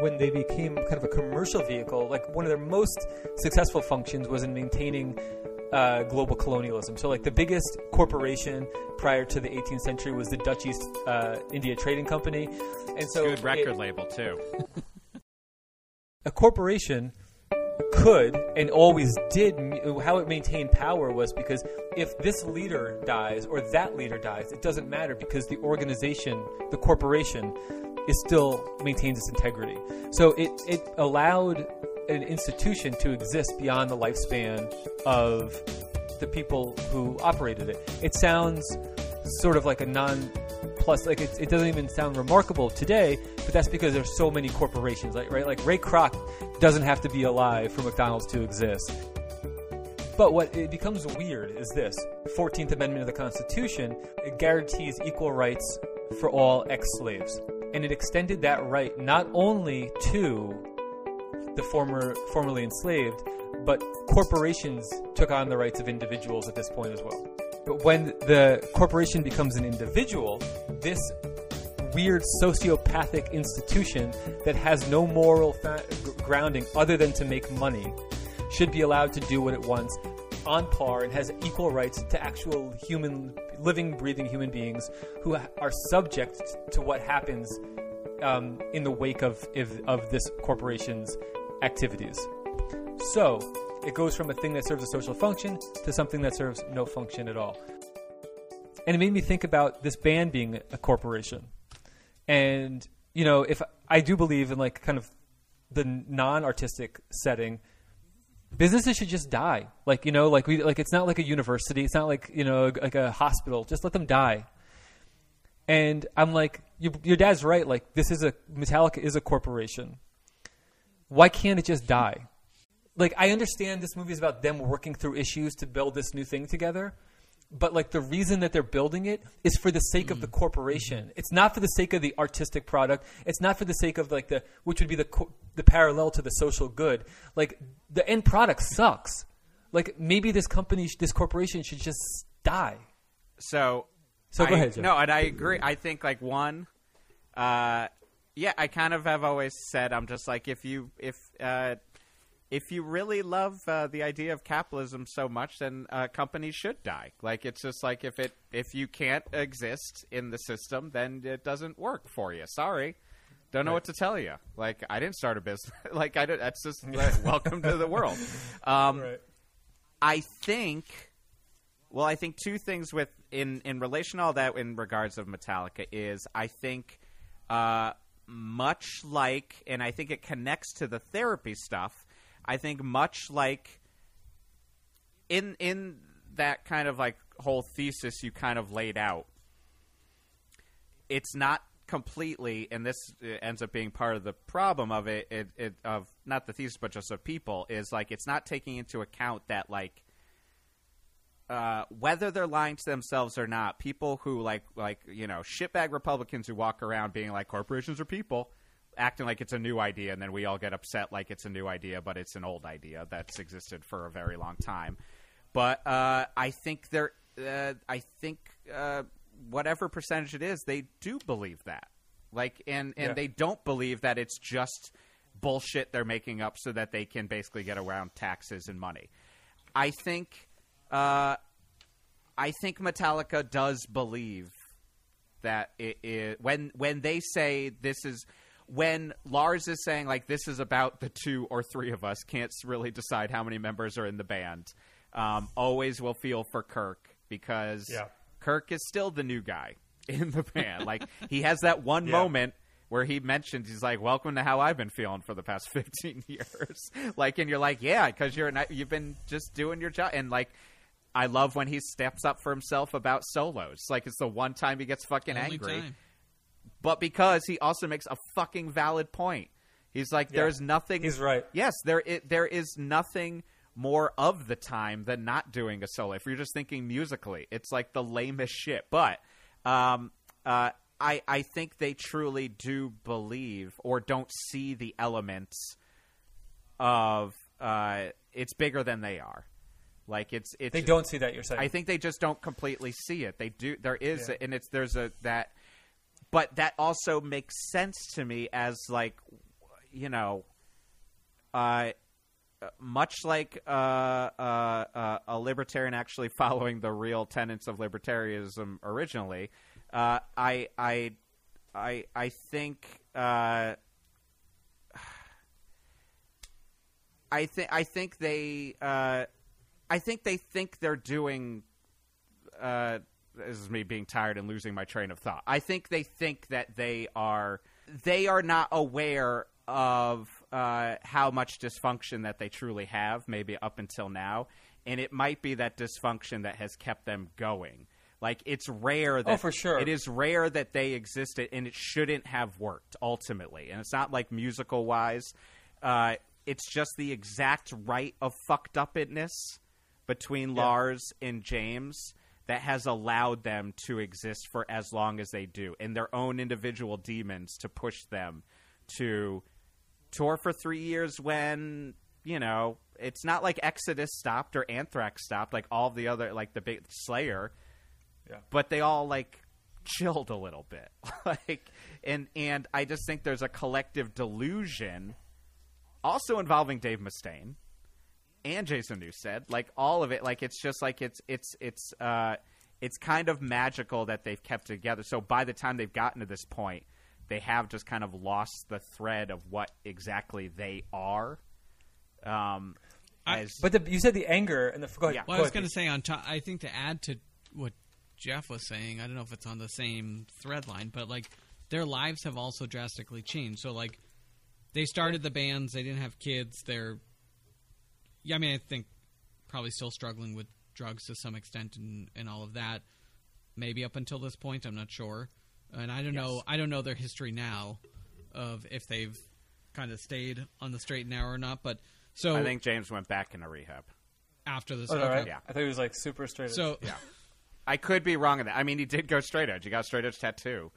when they became kind of a commercial vehicle, like one of their most successful functions was in maintaining uh, global colonialism. So, like the biggest corporation prior to the 18th century was the Dutch East uh, India Trading Company, and so Good record it- label too. a corporation could and always did how it maintained power was because if this leader dies or that leader dies it doesn't matter because the organization the corporation is still maintains its integrity so it, it allowed an institution to exist beyond the lifespan of the people who operated it. It sounds sort of like a non plus like it, it doesn't even sound remarkable today but that's because there's so many corporations like right? Like ray kroc doesn't have to be alive for mcdonald's to exist. But what it becomes weird is this. 14th amendment of the constitution it guarantees equal rights for all ex-slaves. And it extended that right not only to the former formerly enslaved but corporations took on the rights of individuals at this point as well. But when the corporation becomes an individual, this weird sociopathic institution that has no moral fa- grounding other than to make money should be allowed to do what it wants on par and has equal rights to actual human, living, breathing human beings who are subject to what happens um, in the wake of, of, of this corporation's activities. So, it goes from a thing that serves a social function to something that serves no function at all. And it made me think about this band being a corporation. And, you know, if I do believe in like kind of the non artistic setting, businesses should just die. Like, you know, like we like it's not like a university, it's not like, you know, like a hospital. Just let them die. And I'm like, you, your dad's right. Like, this is a Metallica is a corporation. Why can't it just die? Like, I understand this movie is about them working through issues to build this new thing together, but like the reason that they're building it is for the sake of the corporation. It's not for the sake of the artistic product. It's not for the sake of like the which would be the co- the parallel to the social good. Like the end product sucks. Like maybe this company, this corporation should just die. So, So go I- ahead, Joe. No, and I agree. I think like one, uh, yeah, I kind of have always said I'm just like if you if uh, if you really love uh, the idea of capitalism so much, then uh, companies should die. Like it's just like if it if you can't exist in the system, then it doesn't work for you. Sorry. Don't know what to tell you. Like I didn't start a business. like I did. That's just like, welcome to the world. Um, I think. Well, I think two things with in in relation to all that in regards of Metallica is I think uh, much like, and I think it connects to the therapy stuff. I think much like in in that kind of like whole thesis you kind of laid out, it's not completely, and this uh, ends up being part of the problem of it, it, it of not the thesis but just of people is like it's not taking into account that like uh, whether they're lying to themselves or not, people who like like you know shitbag Republicans who walk around being like corporations are people, acting like it's a new idea, and then we all get upset like it's a new idea, but it's an old idea that's existed for a very long time. But uh, I think they're uh, I think uh, whatever percentage it is, they do believe that. Like and and Yeah. they don't believe that it's just bullshit they're making up so that they can basically get around taxes and money. I think uh, I think Metallica does believe that it, it when when they say this is when Lars is saying like this is about the two or three of us can't really decide how many members are in the band. Um, always will feel for Kirk because Yeah. Kirk is still the new guy in the band. like he has that one Yeah. moment where he mentions he's like, "Welcome to how I've been feeling for the past 15 years." like, and you're like, "Yeah," because you're not, you've been just doing your job, and like. I love when he steps up for himself about solos. Like it's the one time he gets fucking Only angry time. but because he also makes a fucking valid point. He's like, Yeah. there's nothing. He's right. Yes, there i there is nothing more of the time than not doing a solo. If you're just thinking musically, it's like the lamest shit. But um, uh, I I think they truly do believe or don't see the elements of uh, it's bigger than they are. Like it's it's They don't see that you're saying. I think they just don't completely see it. They do. There is, Yeah. and it's there's a that, but that also makes sense to me as like, you know, uh, uh, much like uh, uh, uh, a libertarian actually following the real tenets of libertarianism originally, uh, I I I I think uh, I think I think they uh, I think they think they're doing. Uh, this is me being tired and losing my train of thought. I think they think that they are they are not aware of uh, how much dysfunction that they truly have, maybe up until now, and it might be that dysfunction that has kept them going. Like it's rare that Oh, for sure. it is rare that they existed, and it shouldn't have worked ultimately. And it's not like musical wise. Uh, it's just the exact right of fucked upness between Lars and James that has allowed them to exist for as long as they do, and their own individual demons to push them to tour for three years when you know it's not like Exodus stopped or Anthrax stopped, like all the other like the big Slayer, Yeah. but they all like chilled a little bit, like and and I just think there's a collective delusion, also involving Dave Mustaine and Jason Newsted, like all of it, like it's just like it's it's it's uh it's kind of magical that they've kept together. So by the time they've gotten to this point, they have just kind of lost the thread of what exactly they are. Um, I- as, But the, you said the anger and the go ahead. Yeah. Well, go I was going to say on top. I think to add to what Jeff was saying, I don't know if it's on the same thread line, but like their lives have also drastically changed. So like they started the bands, they didn't have kids. They're, yeah, I mean, I think probably still struggling with drugs to some extent and and all of that. Maybe up until this point, I'm not sure, and I don't know. I don't know their history now of if they've kind of stayed on the straight and narrow or not. But so I think James went back into rehab. after this, Oh, okay. right? Yeah. I thought he was like super straight. edge. so Yeah, I could be wrong in that. I mean, he did go straight edge. He got a straight edge tattoo.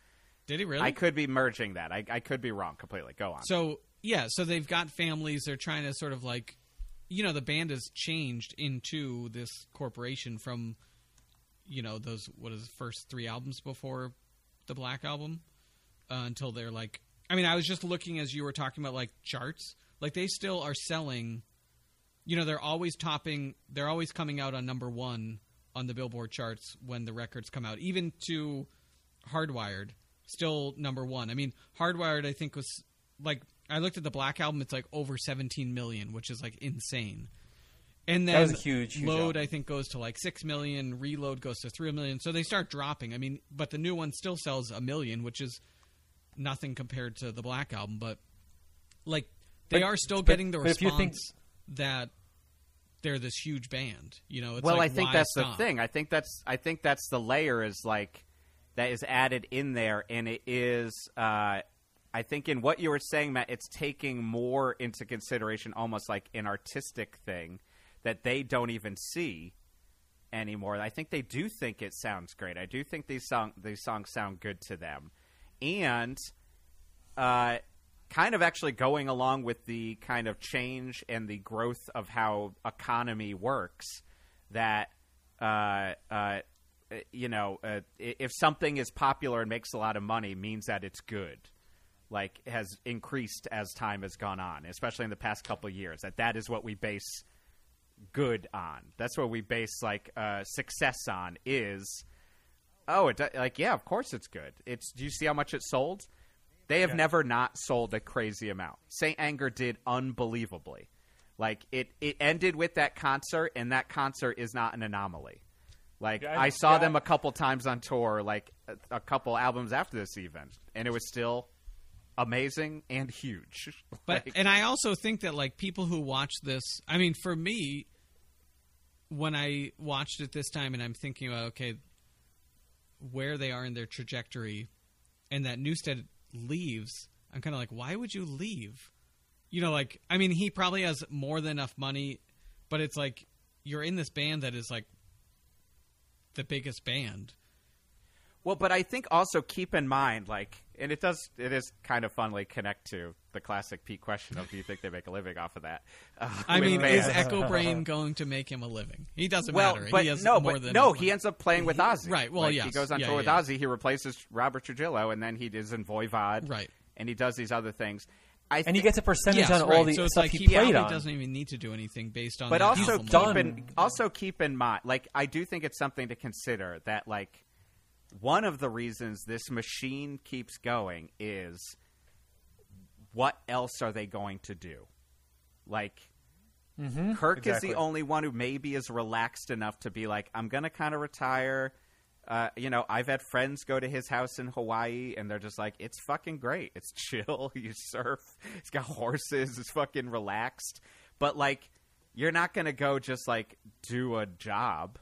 did he really? I could be merging that. I, I could be wrong completely. Go on. So yeah, so they've got families. They're trying to sort of like, you know, the band has changed into this corporation from, you know, those what is the first three albums before the Black album, uh, until they're like. I mean, I was just looking as you were talking about like charts. Like they still are selling. You know, they're always topping. They're always coming out on number one on the Billboard charts when the records come out. Even to Hardwired, still number one. I mean, Hardwired, I think was like I looked at the Black album. It's like over 17 million, which is like insane. And then That was a huge, huge load, album. I think, goes to like six million. Reload goes to three million. So they start dropping. I mean, but the new one still sells a million, which is nothing compared to the Black album. But like they But- are still but- getting the you think- response that they're this huge band. You know, it's well, like, I think that's stop? the thing. I think that's I think that's the layer is like that is added in there, and it is. Uh, I think in what you were saying, Matt, it's taking more into consideration, almost like an artistic thing that they don't even see anymore. I think they do think it sounds great. I do think these song these songs sound good to them, and uh, kind of actually going along with the kind of change and the growth of how economy works. That uh, uh, you know, uh, if something is popular and makes a lot of money, means that it's good. Like has increased as time has gone on, especially in the past couple years. That that is what we base good on. That's what we base like uh, success on. Is oh, it like yeah, of course it's good. It's do you see how much it sold? They have never not sold a crazy amount. Saint Anger did unbelievably. Like it, it ended with that concert, and that concert is not an anomaly. Like Yeah, I- I saw yeah, them a couple times on tour, like a, a couple albums after this even, and it was still amazing and huge. But Like, and I also think that like people who watch this, I mean, for me, when I watched it this time, and I'm thinking about okay, where they are in their trajectory, and that Newsted leaves, I'm kind of like, why would you leave? You know, like I mean, he probably has more than enough money, but it's like you're in this band that is like the biggest band. Well, but I think also keep in mind, like, and it does, it is kind of funly connect to the classic Pete question of, do you think they make a living off of that? Uh, I mean, bands. is Echo Brain going to make him a living? He doesn't well, matter. but he has no, more but than no, he ends up playing with Ozzy. Right, well, Like, he goes on Yeah, tour with yeah. Ozzy. He replaces Robert Trujillo, and then he is in Voivod. Right. and he does these other things. I and he gets a percentage Yes, on right. all the so it's stuff like he, he played on. doesn't even need to do anything based on. but that also album. keep in also keep in mind like i do think it's something to consider that like one of the reasons this machine keeps going is what else are they going to do like kirk is the only one who maybe is relaxed enough to be like i'm gonna kind of retire uh, you know, I've had friends go to his house in Hawaii, and they're just like, "It's fucking great. It's chill. You surf. It's got horses. It's fucking relaxed." But like, you're not gonna go just like do a job,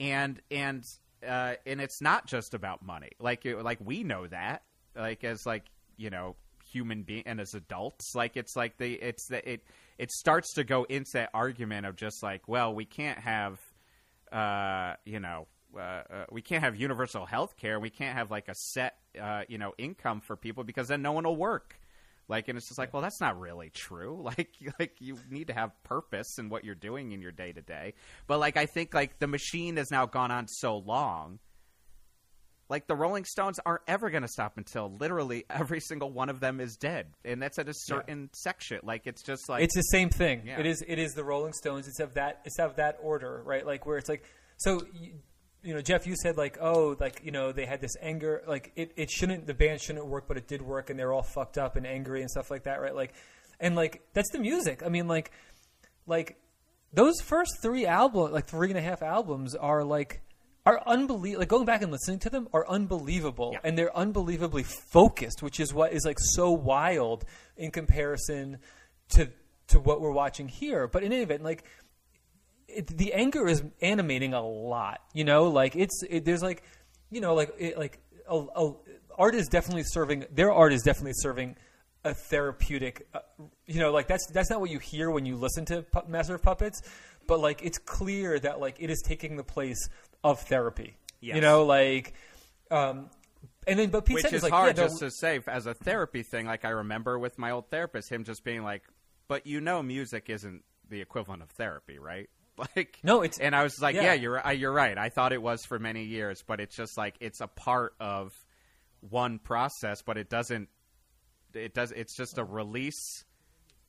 and and uh, and it's not just about money. Like like we know that. Like as like you know human being and as adults, like it's like the it's the it it starts to go into that argument of just like, well, we can't have uh, you know, uh, uh, we can't have universal health care. We can't have like a set, uh, you know, income for people because then no one will work. Like, and it's just like, well, that's not really true. Like, like you need to have purpose in what you're doing in your day to day. But like, I think like the machine has now gone on so long. Like the Rolling Stones aren't ever going to stop until literally every single one of them is dead, and that's at a certain section. Like it's just like it's the same thing. Yeah. It is. It is the Rolling Stones. It's of that. It's of that order, right? Like where it's like. So, you, you know, Jeff, you said like, oh, like you know, they had this anger. Like it, it shouldn't. The band shouldn't work, but it did work, and they're all fucked up and angry and stuff like that, right? Like, and like that's the music. I mean, like, like those first three albums, like three and a half albums, are like are unbelievable. Like going back and listening to them are unbelievable, Yeah. and they're unbelievably focused, which is what is like so wild in comparison to to what we're watching here. But in any event, like it, the anger is animating a lot. You know, like it's it, there's like you know like it, like a, a, art is definitely serving their art is definitely serving a therapeutic. Uh, you know, like that's that's not what you hear when you listen to Pu- Master of Puppets, but like it's clear that like it is taking the place of therapy. Yes. You know, like. Um, and then, but Pete which is like, hard yeah, just to say as a therapy thing. Like I remember with my old therapist, him just being like, "But you know, music isn't the equivalent of therapy, right?" Like No, it's- and I was like, yeah. "Yeah, you're you're right. I thought it was for many years, but it's just like it's a part of one process, but it doesn't. It does. It's just a release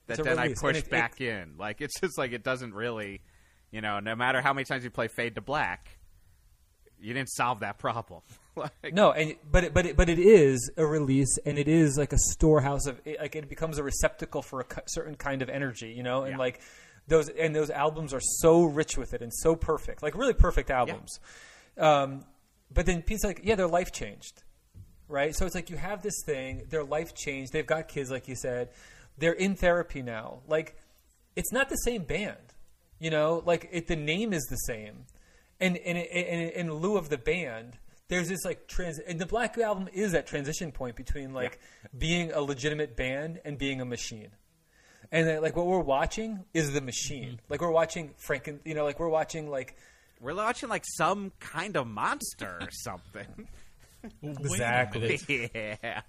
that a then release, I push it- back in. Like it's just like it doesn't really, you know, no matter how many times you play Fade to Black, you didn't solve that problem. like, No, and but it, but it, but it is a release, and it is like a storehouse of like it becomes a receptacle for a certain kind of energy, you know, and Yeah. like those and those albums are so rich with it and so perfect, like really perfect albums. Um, but then Pete's like, yeah, their life changed, right? So it's like you have this thing, their life changed. They've got kids, like you said. They're in therapy now. Like it's not the same band, you know. Like it, the name is the same, and and in, in lieu of the band, there's this like trans. And the Black Album is that transition point between like being a legitimate band and being a machine. And then, like what we're watching is the machine. Like we're watching Franken, you know, like we're watching like We're watching like some kind of monster or something. Exactly. yeah.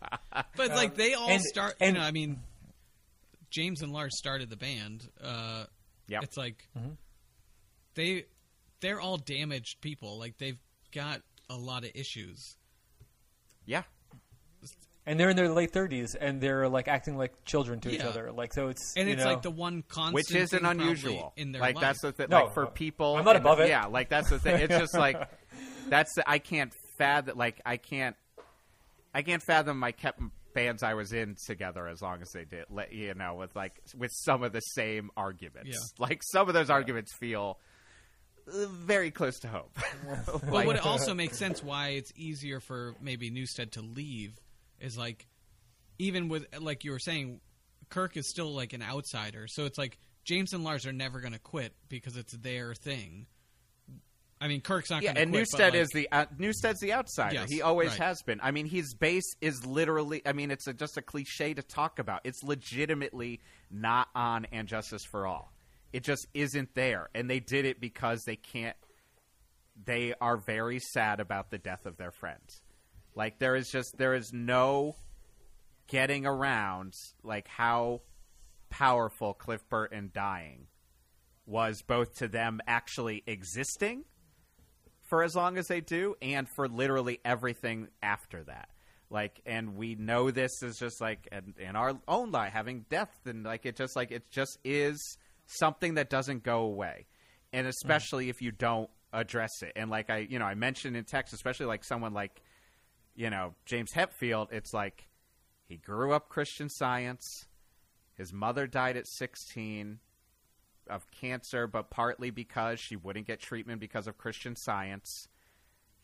But like they all and- start. and- you know, I mean, James and Lars started the band. Uh, Yep. It's like Mm-hmm. they they're all damaged people. Like they've got a lot of issues. Yeah. And they're in their late 30s and they're like acting like children to each Yeah. other. Like so it's And you it's know, like the one constant Which isn't thing probably unusual. in their like life. that's the thing. No, like for people, I'm not and- above it. Yeah, like that's the thing. It's just like that's the, I can't fathom. Like I can't, I can't fathom. I kept bands I was in together as long as they did. Let you know with like with some of the same arguments. Yeah. Like some of those arguments feel uh, very close to home. But Like- what also makes sense why it's easier for maybe Newsted to leave is like even with like you were saying, Kirk is still like an outsider. So it's like James and Lars are never going to quit because it's their thing. I mean, Kirk's not Yeah, going to and quit. Newsted like, is the uh, Newsted's the outsider. Yes, he always right. has been. I mean, his bass is literally. I mean, it's a, just a cliche to talk about. It's legitimately not on and Justice for All. It just isn't there, and they did it because they can't. They are very sad about the death of their friends. Like there is just there is no getting around like how powerful Cliff Burton dying was both to them actually existing for as long as they do and for literally everything after that. like and we know this is just like in, in our own life having death and like it just like it just is something that doesn't go away. And mm. especially if you don't address it. And like i you know i mentioned in text especially like someone like you know james hetfield it's like he grew up christian science his mother died at 16 of cancer but partly because she wouldn't get treatment because of christian science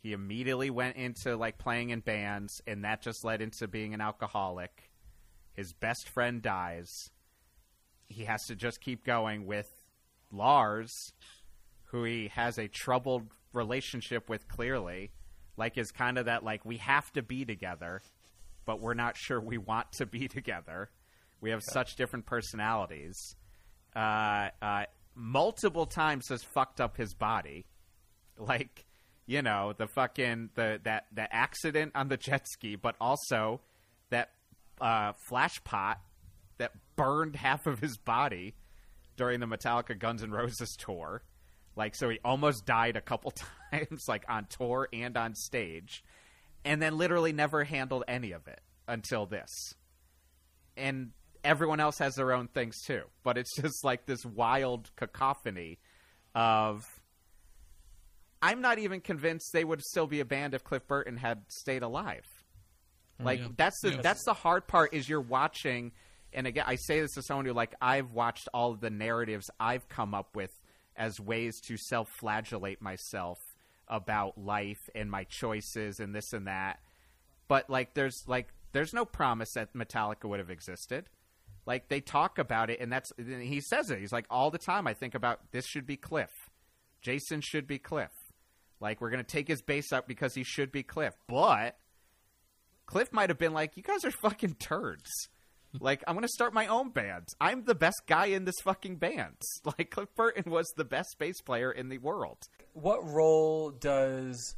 he immediately went into like playing in bands, and that just led into being an alcoholic. His best friend dies. He has to just keep going with Lars, who he has a troubled relationship with clearly. Like, is kind of that, like, we have to be together, but we're not sure we want to be together. We have such different personalities. Uh, uh, multiple times has fucked up his body. Like, you know the fucking the that that accident on the jet ski, but also that uh, flash pot that burned half of his body during the Metallica Guns N' Roses tour. Like, so he almost died a couple times, like on tour and on stage, and then literally never handled any of it until this. And everyone else has their own things too, but it's just like this wild cacophony of I'm not even convinced they would still be a band if Cliff Burton had stayed alive. Oh, like yeah. that's the Yeah. that's the hard part is you're watching and again I say this to someone who like I've watched all of the narratives I've come up with as ways to self-flagellate myself about life and my choices and this and that. But like there's like there's no promise that Metallica would have existed. Like they talk about it and that's and he says it. He's like all the time I think about this should be Cliff. Jason should be Cliff. Like we're gonna take his bass up because he should be Cliff, but Cliff might have been like, "You guys are fucking turds." Like I'm gonna start my own band. I'm the best guy in this fucking band. Like Cliff Burton was the best bass player in the world. what role does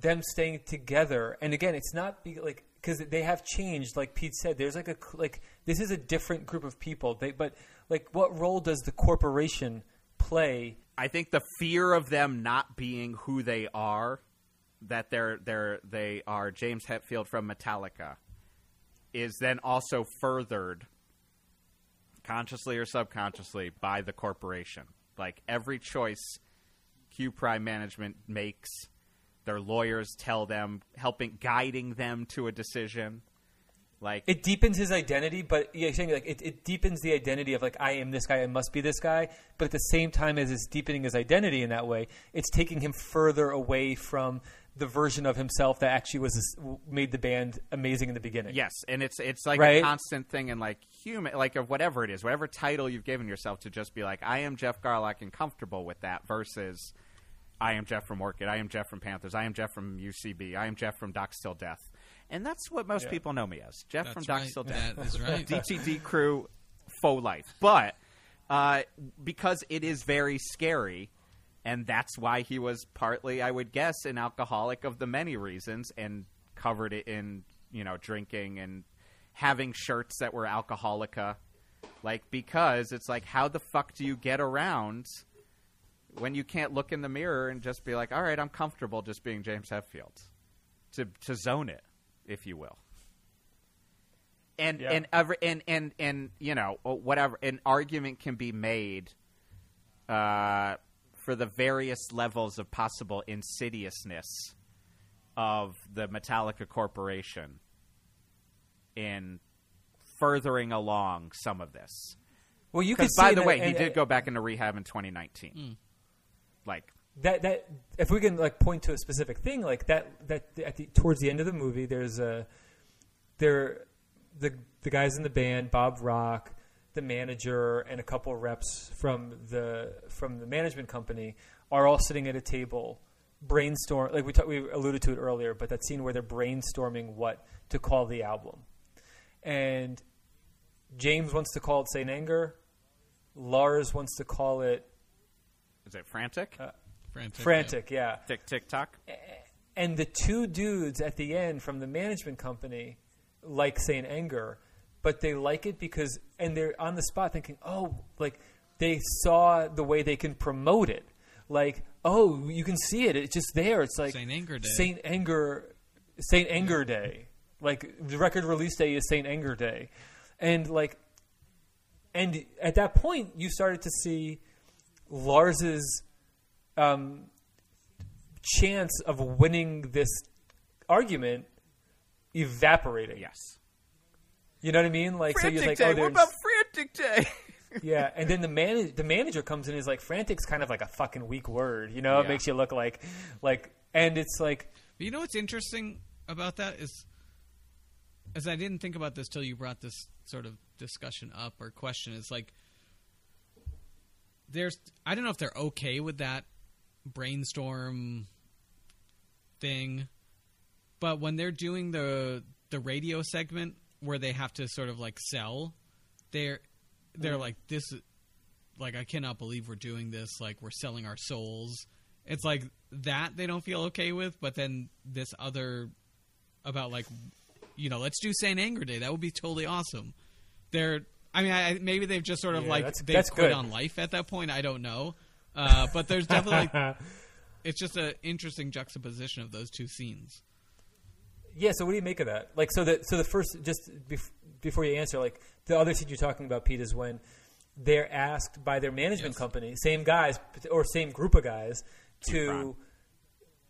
them staying together and again it's not be like because they have changed like pete said there's like a like this is a different group of people they but like what role does the corporation play I think the fear of them not being who they are, that they're they're they are James Hetfield from Metallica, is then also furthered, consciously or subconsciously, by the corporation. Like every choice Q Prime management makes, their lawyers tell them, helping guiding them to a decision. Like it deepens his identity but yeah saying like it, it deepens the identity of like i am this guy i must be this guy but at the same time as it's deepening his identity in that way it's taking him further away from the version of himself that actually was made the band amazing in the beginning Yes, and it's it's like Right? a constant thing in like human, like of whatever it is, whatever title you've given yourself to just be like, I am Jeff Garlock and comfortable with that, versus I am Jeff from Orchid, I am Jeff from Panthers, I am Jeff from UCB, I am Jeff from Doc Still Death, and that's what most Yeah. people know me as, Jeff That's from Doc right. Still Death. That is right. DTD crew, faux life, but uh, because it is very scary. And that's why he was partly, I would guess, an alcoholic of the many reasons, and covered it in, you know, drinking and having shirts that were alcoholica. Like, because it's like, how the fuck do you get around when you can't look in the mirror and just be like, all right, I'm comfortable just being James Hetfield? To, to zone it, if you will. And, Yeah. and, every, and, and, and, you know, whatever, an argument can be made uh, for the various levels of possible insidiousness of the Metallica Corporation in furthering along some of this. well you could by the way, he and- uh, did go back into rehab in 2019. Hmm. Like, that that if we can like point to a specific thing like that that at the towards the end of the movie there's a there the the guys in the band Bob Rock the manager and a couple reps from the from the management company are all sitting at a table brainstorm like we talk, we alluded to it earlier but that scene where they're brainstorming what to call the album and James wants to call it Saint Anger Lars wants to call it is it frantic? Uh, Frantic. Frantic yeah tick, tick, tock? and the two dudes at the end from the management company like Saint Anger, but they like it because and they're on the spot thinking, oh, like they saw the way they can promote it. Like, oh, you can see it; it's just there. It's like Saint Anger Day. Saint Anger, Saint Anger Day. Like the record release day is Saint Anger Day, and like, and at that point you started to see Lars's um, chance of winning this argument evaporating. Yes. You know what I mean? Like, so you're like, oh, Day. oh, there's what about Frantic Day? yeah, and then the man the manager comes in and is like, frantic's kind of like a fucking weak word, you know? It makes you look like like, and it's like, But you know what's interesting about that is, as I didn't think about this till you brought this sort of discussion up or question. Is like, there's I don't know if they're okay with that brainstorm thing, but when they're doing the the radio segment where they have to sort of like sell, they're they're like this like I cannot believe we're doing this. Like we're selling our souls. It's like that they don't feel okay with, but then this other about like you know let's do Saint Anger Day. That would be totally awesome. They're I mean I, maybe they've just sort of Yeah, like that's- they've that's quit good. on life at that point. I don't know, uh, but there's definitely it's just an interesting juxtaposition of those two scenes. Yeah. So what do you make of that? Like, so the so the first just bef- before you answer, like the other scene you're talking about, Pete, is when they're asked by their management Yes. company, same guys or same group of guys, to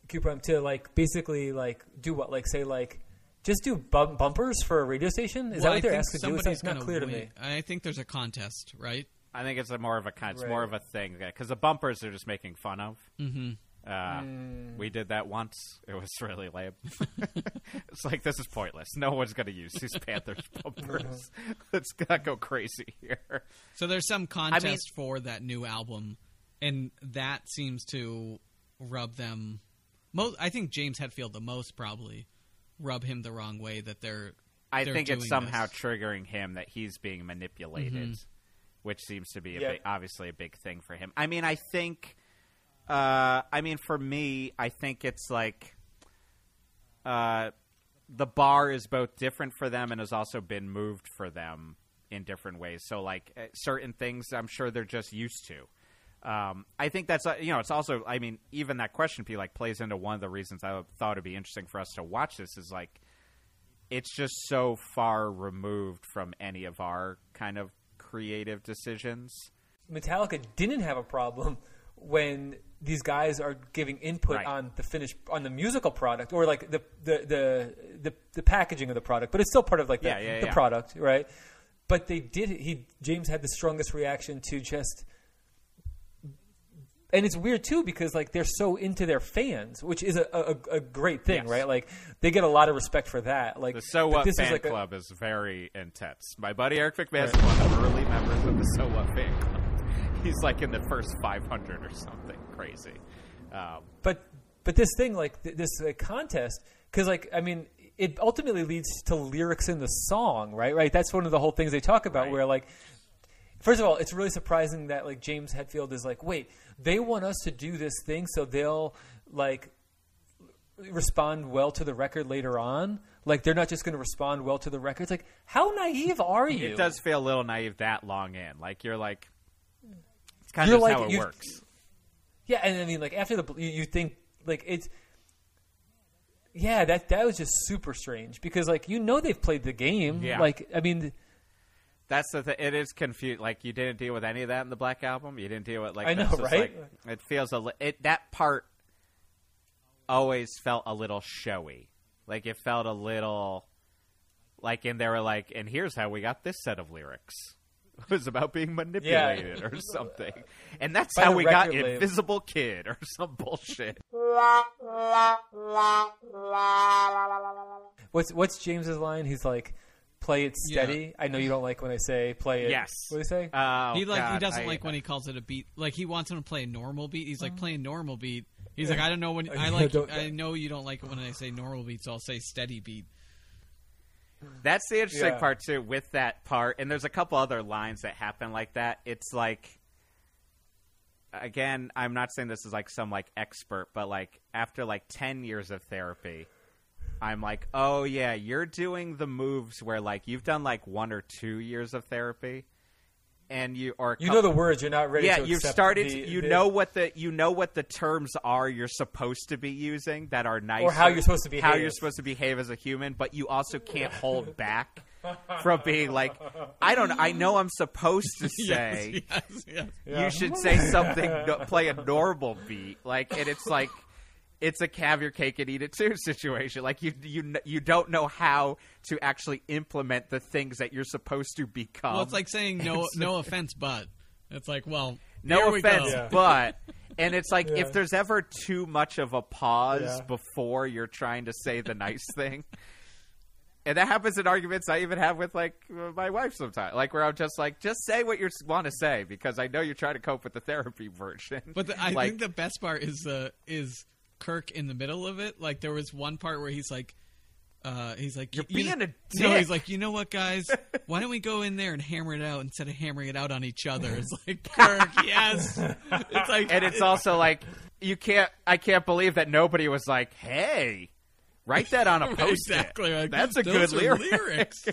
Q-Prime to like basically like do what? Like say like just do bum- bumpers for a radio station? Is Well, that I what they're think asked to do? It's not gonna clear to me. I think there's a contest, right? I think it's a more of a con- it's Right. more of a thing because the bumpers they're just making fun of. Mm-hmm. Uh, Hmm. We did that once. It was really lame. it's like this is pointless. No one's going to use these Panthers bumpers. Let's not go crazy here. So there's some contest for that new album, and that seems to rub them. Most, I think James Hetfield the most probably rub him the wrong way that they're. I they're think it's somehow this. triggering him that he's being manipulated, Mhm. which seems to be a Yeah. big, obviously a big thing for him. I mean, I think, uh, I mean, for me, I think it's like, uh, the bar is both different for them and has also been moved for them in different ways. So, like uh, certain things, I'm sure they're just used to. Um, I think that's uh, you know it's also I mean even that question P like plays into one of the reasons I thought it'd be interesting for us to watch this is like it's just so far removed from any of our kind of creative decisions. Metallica didn't have a problem when these guys are giving input Right. on the finished on the musical product or like the the, the the the packaging of the product, but it's still part of like the, Yeah, yeah, the yeah. product, right? But they did. He James had the strongest reaction to just. And it's weird too because like they're so into their fans, which is a, a, a great thing, Yes. right? Like they get a lot of respect for that. Like The So What this is fan like a- club is very intense. My buddy Eric McMahon is Right. one of the early members of the So What fan club. He's like in the first 500 or something crazy. Um, but but this thing like th- this uh, contest because like i mean it ultimately leads to lyrics in the song right right that's one of the whole things they talk about Right. where like first of all it's really surprising that like james hetfield is like wait they want us to do this thing so they'll like respond well to the record later on like they're not just going to respond well to the record it's like how naive are you it does feel a little naive that long in. Like you're like, it's kind You're of like- how it you- works. Yeah, and I mean, like after the you, you think like it's yeah that that was just super strange because like you know they've played the game. Yeah. Like I mean, That's the thing. It is confused. Like you didn't deal with any of that in the Black Album. You didn't deal with like I know, right? like, it feels a li- it that part always felt a little showy. Like it felt a little like, and they were like, and here's how we got this set of lyrics. It was about being manipulated or something, and that's By how we got label. Invisible Kid or some bullshit. what's what's James's line? He's like, "Play it Yeah. steady." I know you don't like when I say "play it." Yes. What do you say? Oh, he like he doesn't I- like when he calls it a beat. Like he wants him to play a normal beat. He's Oh. like uh-huh. playing normal beat. He's like I don't know when oh, I like. I know you don't like it when I say normal beat, so I'll say steady beat. That's the interesting Yeah. part too with that part, and there's a couple other lines that happen like that. It's like, again, I'm not saying this is like some like expert, but like after like ten years of therapy, I'm like, oh yeah, you're doing the moves where like you've done like one or two years of therapy, and you or You know the words. You're not ready. yeah, to you've started. the- you the- know what the you know what the terms are you're supposed to be using that are nice, Or how you're supposed to how behave. you're supposed to behave as a human, but you also can't hold back from being like, I don't. know. I know I'm supposed to say. yes, yes, yes. Yeah. You should say something, play a normal beat, like, and it's like, it's a have your cake and eat it too situation. Like you, you, you don't know how to actually implement the things that you're supposed to become. Well, it's like saying no, no offense, but it's like, well, no here we offense, go. Yeah. but, and it's like Yeah. if there's ever too much of a pause Yeah. before you're trying to say the nice thing. And that happens in arguments I even have with like my wife sometimes, like where I'm just like, just say what you want to say because I know you're trying to cope with the therapy version. But the, I Like- think the best part is uh, is Kirk in the middle of it. Like there was one part where he's like, uh, he's like, You're you being know- a No, he's like, you know what, guys? Why don't we go in there and hammer it out instead of hammering it out on each other? It's like Kirk, yes. It's like, and it's also like you can't i can't believe that nobody was like hey write that on a post exactly. Like, that's a those good are lyric lyrics.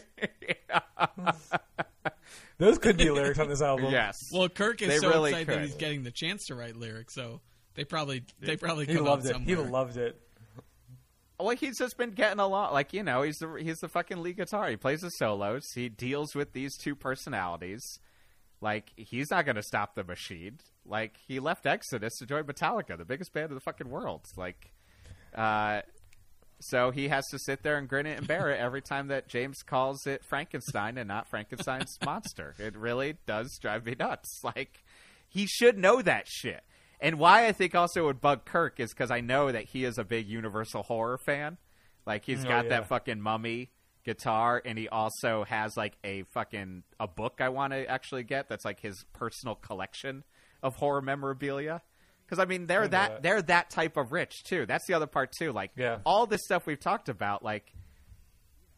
Those could be lyrics on this album. yes Well, Kirk is They so really excited that he's getting the chance to write lyrics, so they probably they probably he come loved out it. He somewhere. loved it. well he's just been getting a lot like you know he's the he's the fucking lead guitar he plays the solos he deals with these two personalities like he's not going to stop the machine like he left exodus to join metallica the biggest band in the fucking world like uh so he has to sit there and grin it and bear it every time that James calls it Frankenstein and not Frankenstein's monster. It really does drive me nuts. Like he should know that shit. And why I think also would bug Kirk is because I know that he is a big Universal horror fan. Like he's Oh, got yeah. that fucking mummy guitar, and he also has like a fucking a book I want to actually get that's like his personal collection of horror memorabilia. Because I mean, they're know that, that. they're that type of rich too. That's the other part too. Like Yeah. all this stuff we've talked about, like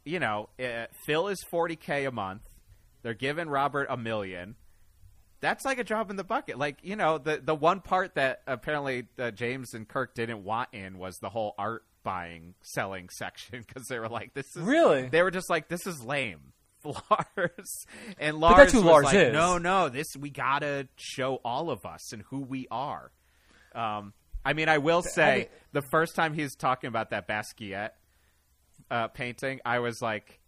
you know, uh, Phil is forty k a month. They're giving Robert a million. That's like a drop in the bucket. Like you know, the the one part that apparently uh, James and Kirk didn't want in was the whole art buying selling section because they were like, "This is Really? They were just like, "This is lame." Lars and Lars that's who was Lars like, is. "No, no, this we gotta show all of us and who we are." Um, I mean, I will say mean- the first time he's talking about that Basquiat uh, painting, I was like,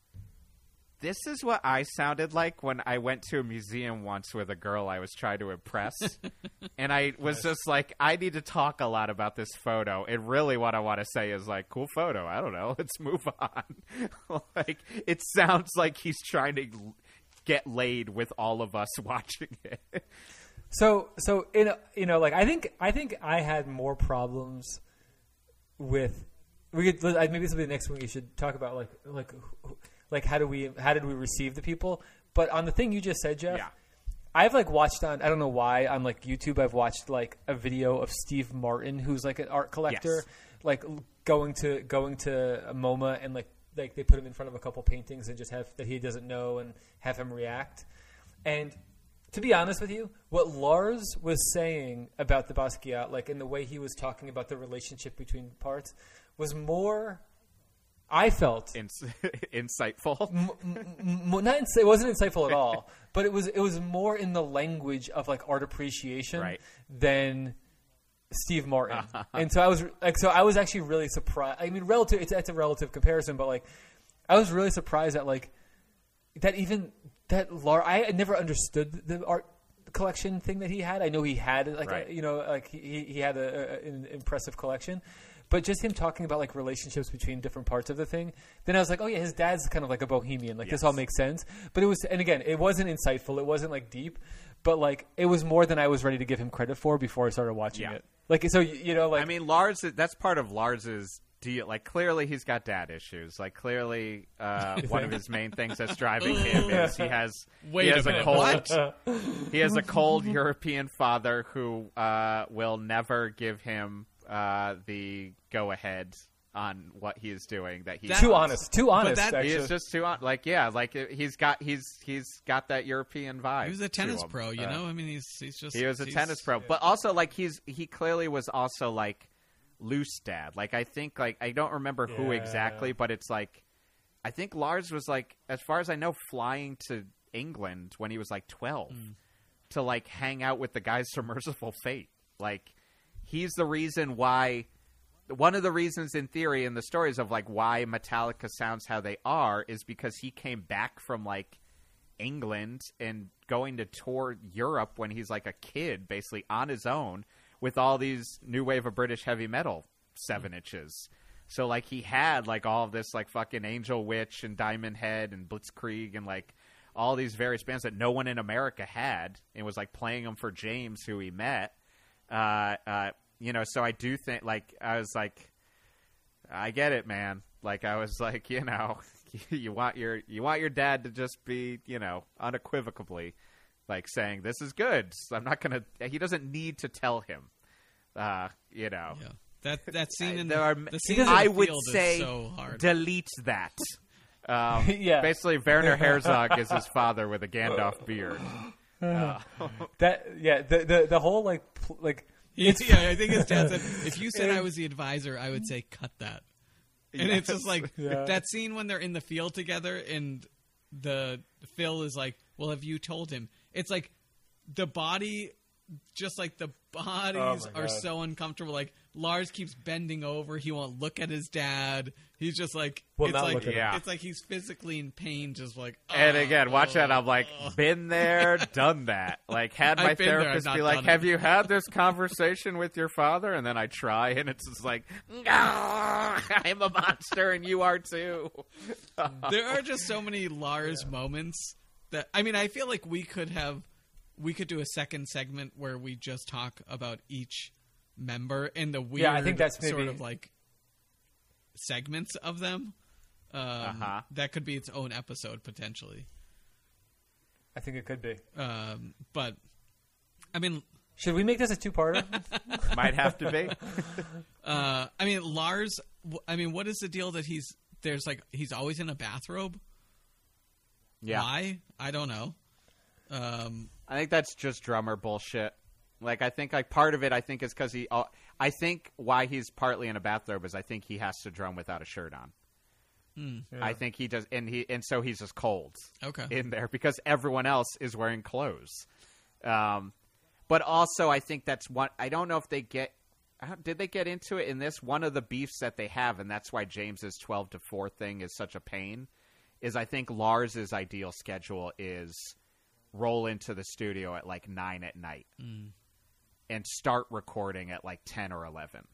"This is what I sounded like when I went to a museum once with a girl I was trying to impress." and I was just like, "I need to talk a lot about this photo." And really, what I want to say is like, "Cool photo." I don't know. Let's move on. like, it sounds like he's trying to get laid with all of us watching it. So, so in you know, like I think I think I had more problems with. We could maybe this will be the next one you should talk about like like who- like how do we how did we receive the people? But on the thing you just said, Jeff, Yeah. I've like watched on I don't know why on like YouTube I've watched like a video of Steve Martin who's like an art collector Yes. like going to going to a MoMA and like like they put him in front of a couple paintings and just have that he doesn't know and have him react. And to be honest with you, what Lars was saying about the Basquiat, like in the way he was talking about the relationship between parts, was more. I felt Ins- insightful. m- not ins- it wasn't insightful at all, but it was it was more in the language of like art appreciation Right. than Steve Martin. Uh-huh. and so I was like, so I was actually really surprised. I mean, relative, it's, it's a relative comparison, but like, I was really surprised that like that even that Lar I never understood the art collection thing that he had. I know he had like Right. a, you know like he he had a, a, an impressive collection. But just him talking about like relationships between different parts of the thing, then I was like, oh yeah, his dad's kind of like a bohemian. Like this Yes. all makes sense. But it was, and again, it wasn't insightful. It wasn't like deep, but like it was more than I was ready to give him credit for before I started watching Yeah. it. Like so, you you know, like I mean, Lars. That's part of Lars's deal. Like, clearly, he's got dad issues. Like, clearly, uh, one of his main things that's driving him is he has Wait he a has minute, cold he has a cold European father who uh, will never give him uh, the go ahead on what he is doing. That he's That- too honest, too honest. that- He is just too on. Like, yeah, like he's got he's he's got that European vibe. He was a tennis pro, you Uh, know. I mean, he's he's just he was a tennis pro, but also like he's he clearly was also like loose dad. Like I think like I don't remember who exactly, but it's like I think Lars was like as far as I know flying to England when he was like 12 to like hang out with the guys from Mercyful Fate. Like he's the reason why one of the reasons in theory in the stories of like why Metallica sounds how they are is because he came back from like England and going to tour Europe when he's like a kid, basically on his own, with all these new wave of British heavy metal seven mm-hmm. inches. So like he had like all of this like fucking Angel Witch and Diamond Head and Blitzkrieg and like all these various bands that no one in America had and was like playing them for James who he met. Uh, uh, you know, so I do think like I was like, I get it, man. Like I was like, you know, you want your you want your dad to just be, you know, unequivocally like saying this is good. So I'm not gonna. He doesn't need to tell him. Uh, you know, Yeah. That that scene in there the, are. the scene in I the would say so hard. delete that. Um, Yeah. Basically, Werner Herzog is his father with a Gandalf beard. Uh, That yeah, the the, the whole like pl- like yeah, yeah, I think his dad said, if you said I was the advisor, I would say cut that. And it's just like Yeah. that scene when they're in the field together and the Phil is like, "Well, have you told him?" It's like the body just like the bodies Oh my are God. so uncomfortable. Like Lars keeps bending over, he won't look at his dad. He's just like Will it's like look at him. Yeah. it's like he's physically in pain just like and "Oh, again, watch that. I'm like, oh." been there, done that. Like, had my I've there, therapist be like, "Have it." you had this conversation with your father?" And then I try, and it's just like, "No, I'm a monster, and you are too." there are just so many Lars moments that I mean, I feel like we could have we could do a second segment where we just talk about each member and the weird Yeah, I think that's sort of like segments of them. Um, Uh-huh. That could be its own episode potentially. I think it could be. Um, but I mean, Should we make this a two parter? Might have to be. uh, I mean Lars. I mean, what is the deal that he's there's like he's always in a bathrobe? Yeah, Why? I don't know. Um, I think that's just drummer bullshit. Like, I think like part of it, I think is because he. I think why he's partly in a bathrobe is I think he has to drum without a shirt on. I think he does, and he and so he's just cold. okay. in there because everyone else is wearing clothes. Um, but also, I think that's one. I don't know if they get. Did they get into it in this? One of the beefs that they have, and that's why James's twelve to four thing is such a pain. Is I think Lars's ideal schedule is roll into the studio at like nine at night and start recording at like ten or eleven.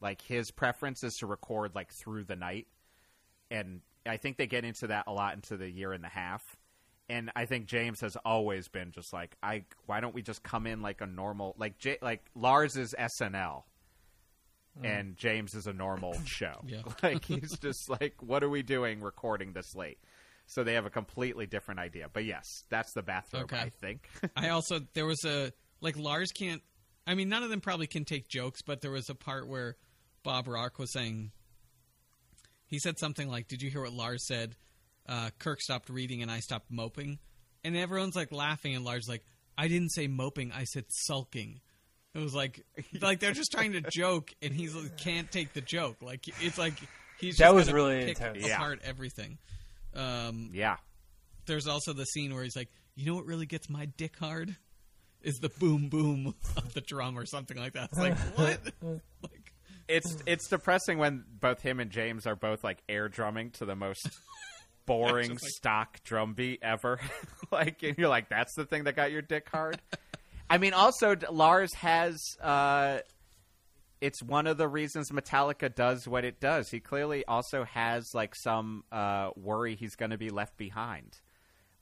Like his preference is to record like through the night and I think they get into that a lot into the year and a half. And I think James has always been just like, I. Why don't we just come in like a normal, like J, like Lars is SNL, mm. and James is a normal show. Yeah. like he's just like, what are we doing recording this late? So they have a completely different idea. But yes, that's the bathroom. Okay. I think. I also there was a like Lars can't. I mean, none of them probably can take jokes, but there was a part where Bob Rock was saying he said something like, "Did you hear what Lars said? Uh, Kirk stopped reading and I stopped moping," and everyone's like laughing, and Lars like, "I didn't say moping, I said sulking." It was like like they're just trying to joke, and he's like, can't take the joke. Like it's like he's That was really pick intense. Yeah. apart everything. Um, yeah. there's also the scene where he's like, "You know what really gets my dick hard? Is the boom boom of the drum or something like that." It's like what? like it's it's depressing when both him and James are both like air drumming to the most boring like- stock drum beat ever. like, and you're like, that's the thing that got your dick hard. I mean, also Lars has. Uh, it's one of the reasons Metallica does what it does. He clearly also has like some uh, worry he's going to be left behind.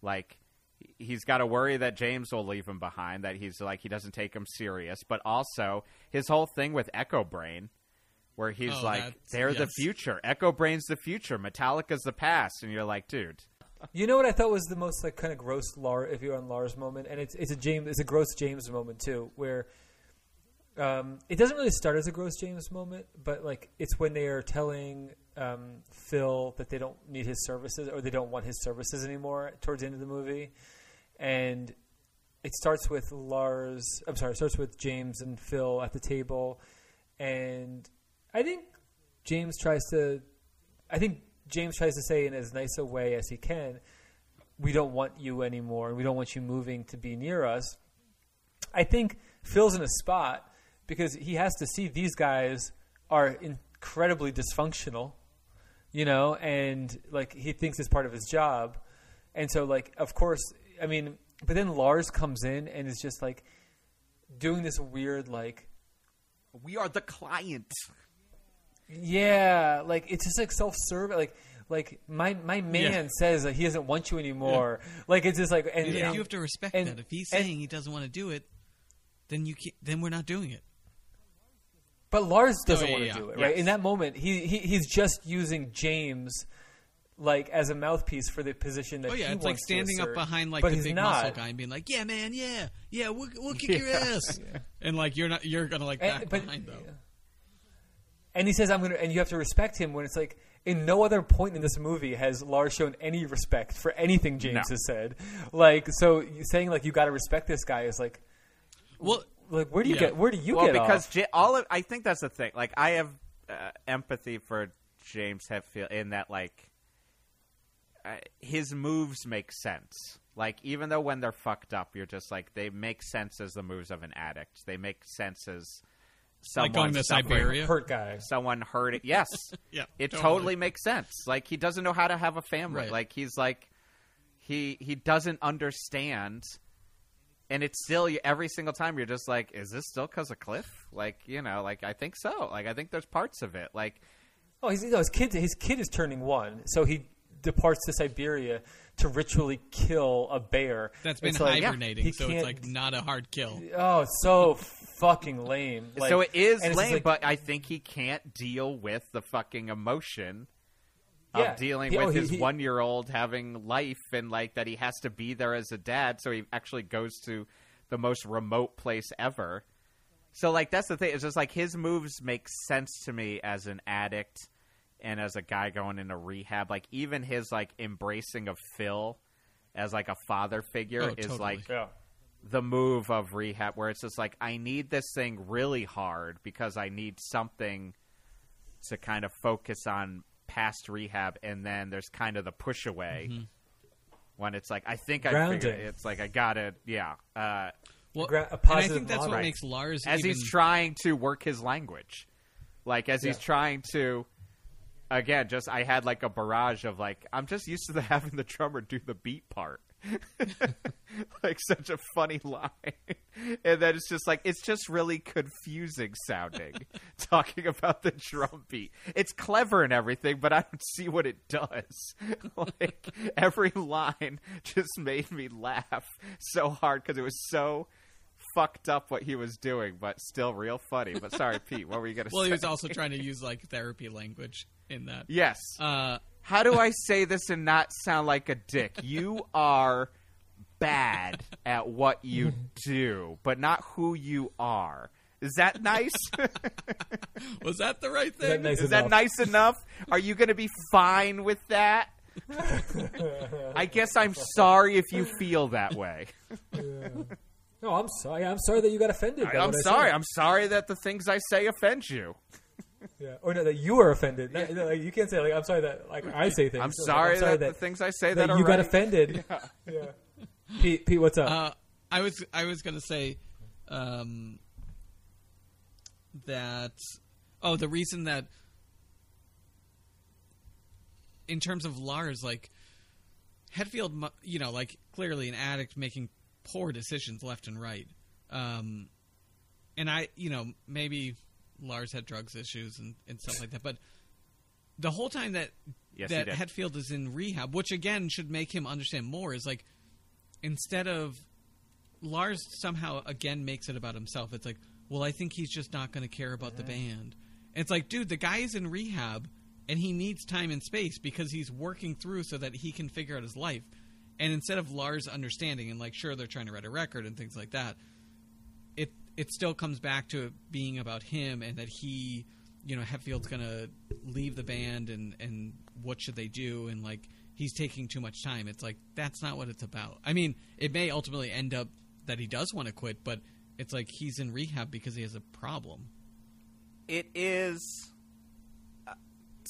Like he's got to worry that James will leave him behind. That he's like he doesn't take him serious. But also his whole thing with Echobrain, where he's Oh, like they're the future. Echobrain's the future. Metallica's the past. And you're like, dude, You know what I thought was the most like kind of gross Lars, if you're on Lars moment, and it's it's a James, it's a gross James moment too, where um, it doesn't really start as a gross James moment, but like it's when they are telling um, Phil that they don't need his services or they don't want his services anymore towards the end of the movie, and it starts with Lars. I'm sorry, it starts with James and Phil at the table, and I think James tries to. I think James tries to say in as nice a way as he can we don't want you anymore, and we don't want you moving to be near us. I think Phil's in a spot because he has to see these guys are incredibly dysfunctional, you know, and like he thinks it's part of his job, and so like of course, I mean, but then Lars comes in and is just like doing this weird like We are the client. yeah, like it's just like self-serving. Like, like my my man Yeah. says that he doesn't want you anymore. Like it's just like, and, Like, and- you have to respect and- that. If he's and- saying he doesn't want to do it, then you can't, then we're not doing it. but Lars doesn't Oh, yeah, want to yeah. do it, right? Yes. In that moment, he, he he's just using James like as a mouthpiece for the position that Oh yeah, he it's like wants to standing up behind like but the big not. muscle guy and being like, "Yeah, man, yeah, yeah, we'll, we'll kick your Yeah. ass," and like you're not, you're gonna like And- but- behind though. And he says, "I'm gonna," and you have to respect him when it's like. In no other point in this movie has Lars shown any respect for anything James No. has said. Like, so saying like you got to respect this guy is like, Well, like where do you Yeah. get where do you well, get because off? J- all of I think that's the thing. Like I have uh, empathy for James Hetfield in that like Uh, his moves make sense. Like even though when they're fucked up, you're just like they make sense as the moves of an addict. They make sense as someone like going to Siberia. hurt guy. someone hurt it. Yes, Yeah, it totally. totally. makes sense. Like he doesn't know how to have a family. Right. Like he's like he he doesn't understand, and it's still every single time you're just like, is this still because of Cliff? Like you know, like I think so. Like I think there's parts of it. Like Oh, he's, no, his kid. His kid is turning one, so he departs to Siberia to ritually kill a bear. That's been It's like, hibernating, so it's like not a hard kill. oh, so fucking lame. Like, so it is and it's just lame, like- but I think he can't deal with the fucking emotion. Yeah. Of dealing He- oh, with he- his he- one year old having life and like that he has to be there as a dad, so he actually goes to the most remote place ever. So like that's the thing. It's just like his moves make sense to me as an addict and as a guy going into rehab. Like even his like embracing of Phil as like a father figure Oh, is totally. like yeah. the move of rehab where it's just like I need this thing really hard because I need something to kind of focus on past rehab and then there's kind of the push away when it's like I think I figured Grounding. it's like I gotta yeah uh, Well, Gra- a and I think that's what model. makes Lars as even, he's trying to work his language like as he's trying to again just I had like a barrage of like I'm just used to the, having the drummer do the beat part. Like such a funny line. And then it's just like it's just really confusing sounding talking about the drum beat. It's clever and everything but i don't see what it does. Like every line just made me laugh so hard because it was so fucked up what he was doing but still real funny. But sorry pete what were you gonna well, say he was also trying to use like therapy language in that. yes Uh, how do I say this and not sound like a dick? You are bad at what you do, but not who you are. Is that nice? was that the right Is that thing? nice Is that nice enough? Are you going to be fine with that? I guess I'm sorry if you feel that way. No, I'm sorry. I'm sorry that you got offended. by I'm sorry. I'm sorry that the things I say offend you. Yeah. Or no, that you were offended. No, no, like, you can't say like I'm sorry that like I say things. I'm Like, sorry, that, that, the things I say that that, are you got right. offended. Yeah. Pete, Pete, what's up? Uh, I was I was gonna say um, that oh the reason that in terms of Lars like Hetfield you know like clearly an addict making poor decisions left and right um, and I you know maybe Lars had drugs issues and, and stuff like that but the whole time that Yes, that did. Hetfield is in rehab which again should make him understand more is like instead of Lars somehow again makes it about himself. It's like, well, I think he's just not going to care about the band. And it's like, dude, the guy is in rehab and he needs time and space because he's working through so that he can figure out his life. And instead of Lars understanding and like, sure, they're trying to write a record and things like that, it still comes back to being about him and that he, you know, Hetfield's to leave the band and and what should they do and like he's taking too much time. It's like that's not what it's about. I mean, it may ultimately end up that he does want to quit, but it's like he's in rehab because he has a problem. it is uh,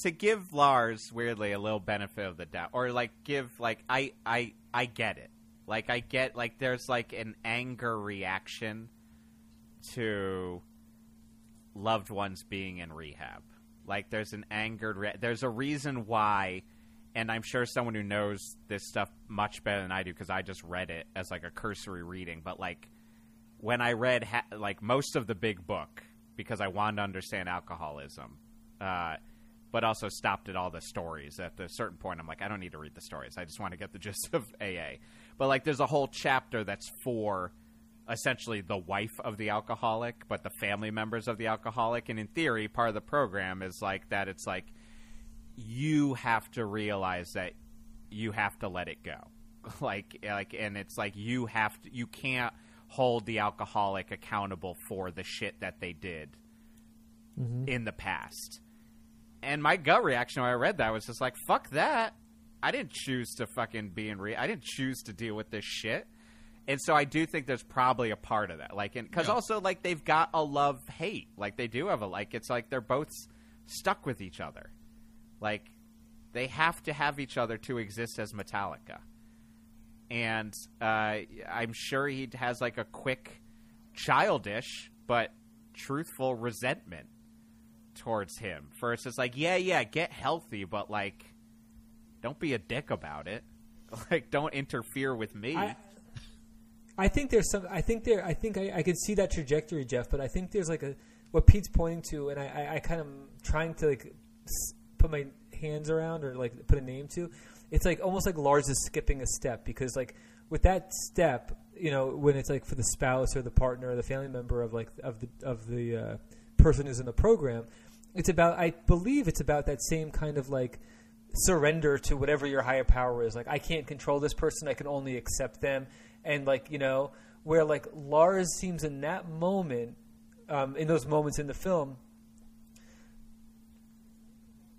to give Lars weirdly a little benefit of the doubt, or like give like I I I get it. Like I get like there's like an anger reaction to loved ones being in rehab. Like there's an angered re- there's a reason why and I'm sure someone who knows this stuff much better than I do because I just read it as like a cursory reading, but like when I read ha- like most of the big book because I wanted to understand alcoholism, uh, but also stopped at all the stories. At a certain point, I'm like, I don't need to read the stories. I just want to get the gist of AA. But like, there's a whole chapter that's for essentially the wife of the alcoholic, but the family members of the alcoholic. And in theory, part of the program is like that. It's like you have to realize that you have to let it go. like, like, and it's like you have to. You can't hold the alcoholic accountable for the shit that they did Mm-hmm. in the past. And my gut reaction when I read that was just like, fuck that. I didn't choose to fucking be in re. I didn't choose to deal with this shit. And so I do think there's probably a part of that. Like, because Yeah. also, like, they've got a love hate. Like, they do have a, like, it's like they're both stuck with each other. Like, they have to have each other to exist as Metallica. And uh, I'm sure he has, like, a quick, childish, but truthful resentment towards him. First, it's like, yeah, yeah, get healthy, but like, don't be a dick about it. Like, don't interfere with me. I, I think there's some. I think there. I think I, I could see that trajectory, Jeff. But I think there's like a what Pete's pointing to, and I, I, I kind of trying to like put my hands around or like put a name to. It's like almost like Lars is skipping a step because like with that step, you know, when it's like for the spouse or the partner or the family member of like of the of the uh, person who's in the program, it's about. I believe it's about that same kind of like surrender to whatever your higher power is. Like I can't control this person, I can only accept them. And like, you know, where like Lars seems in that moment, um, in those moments in the film,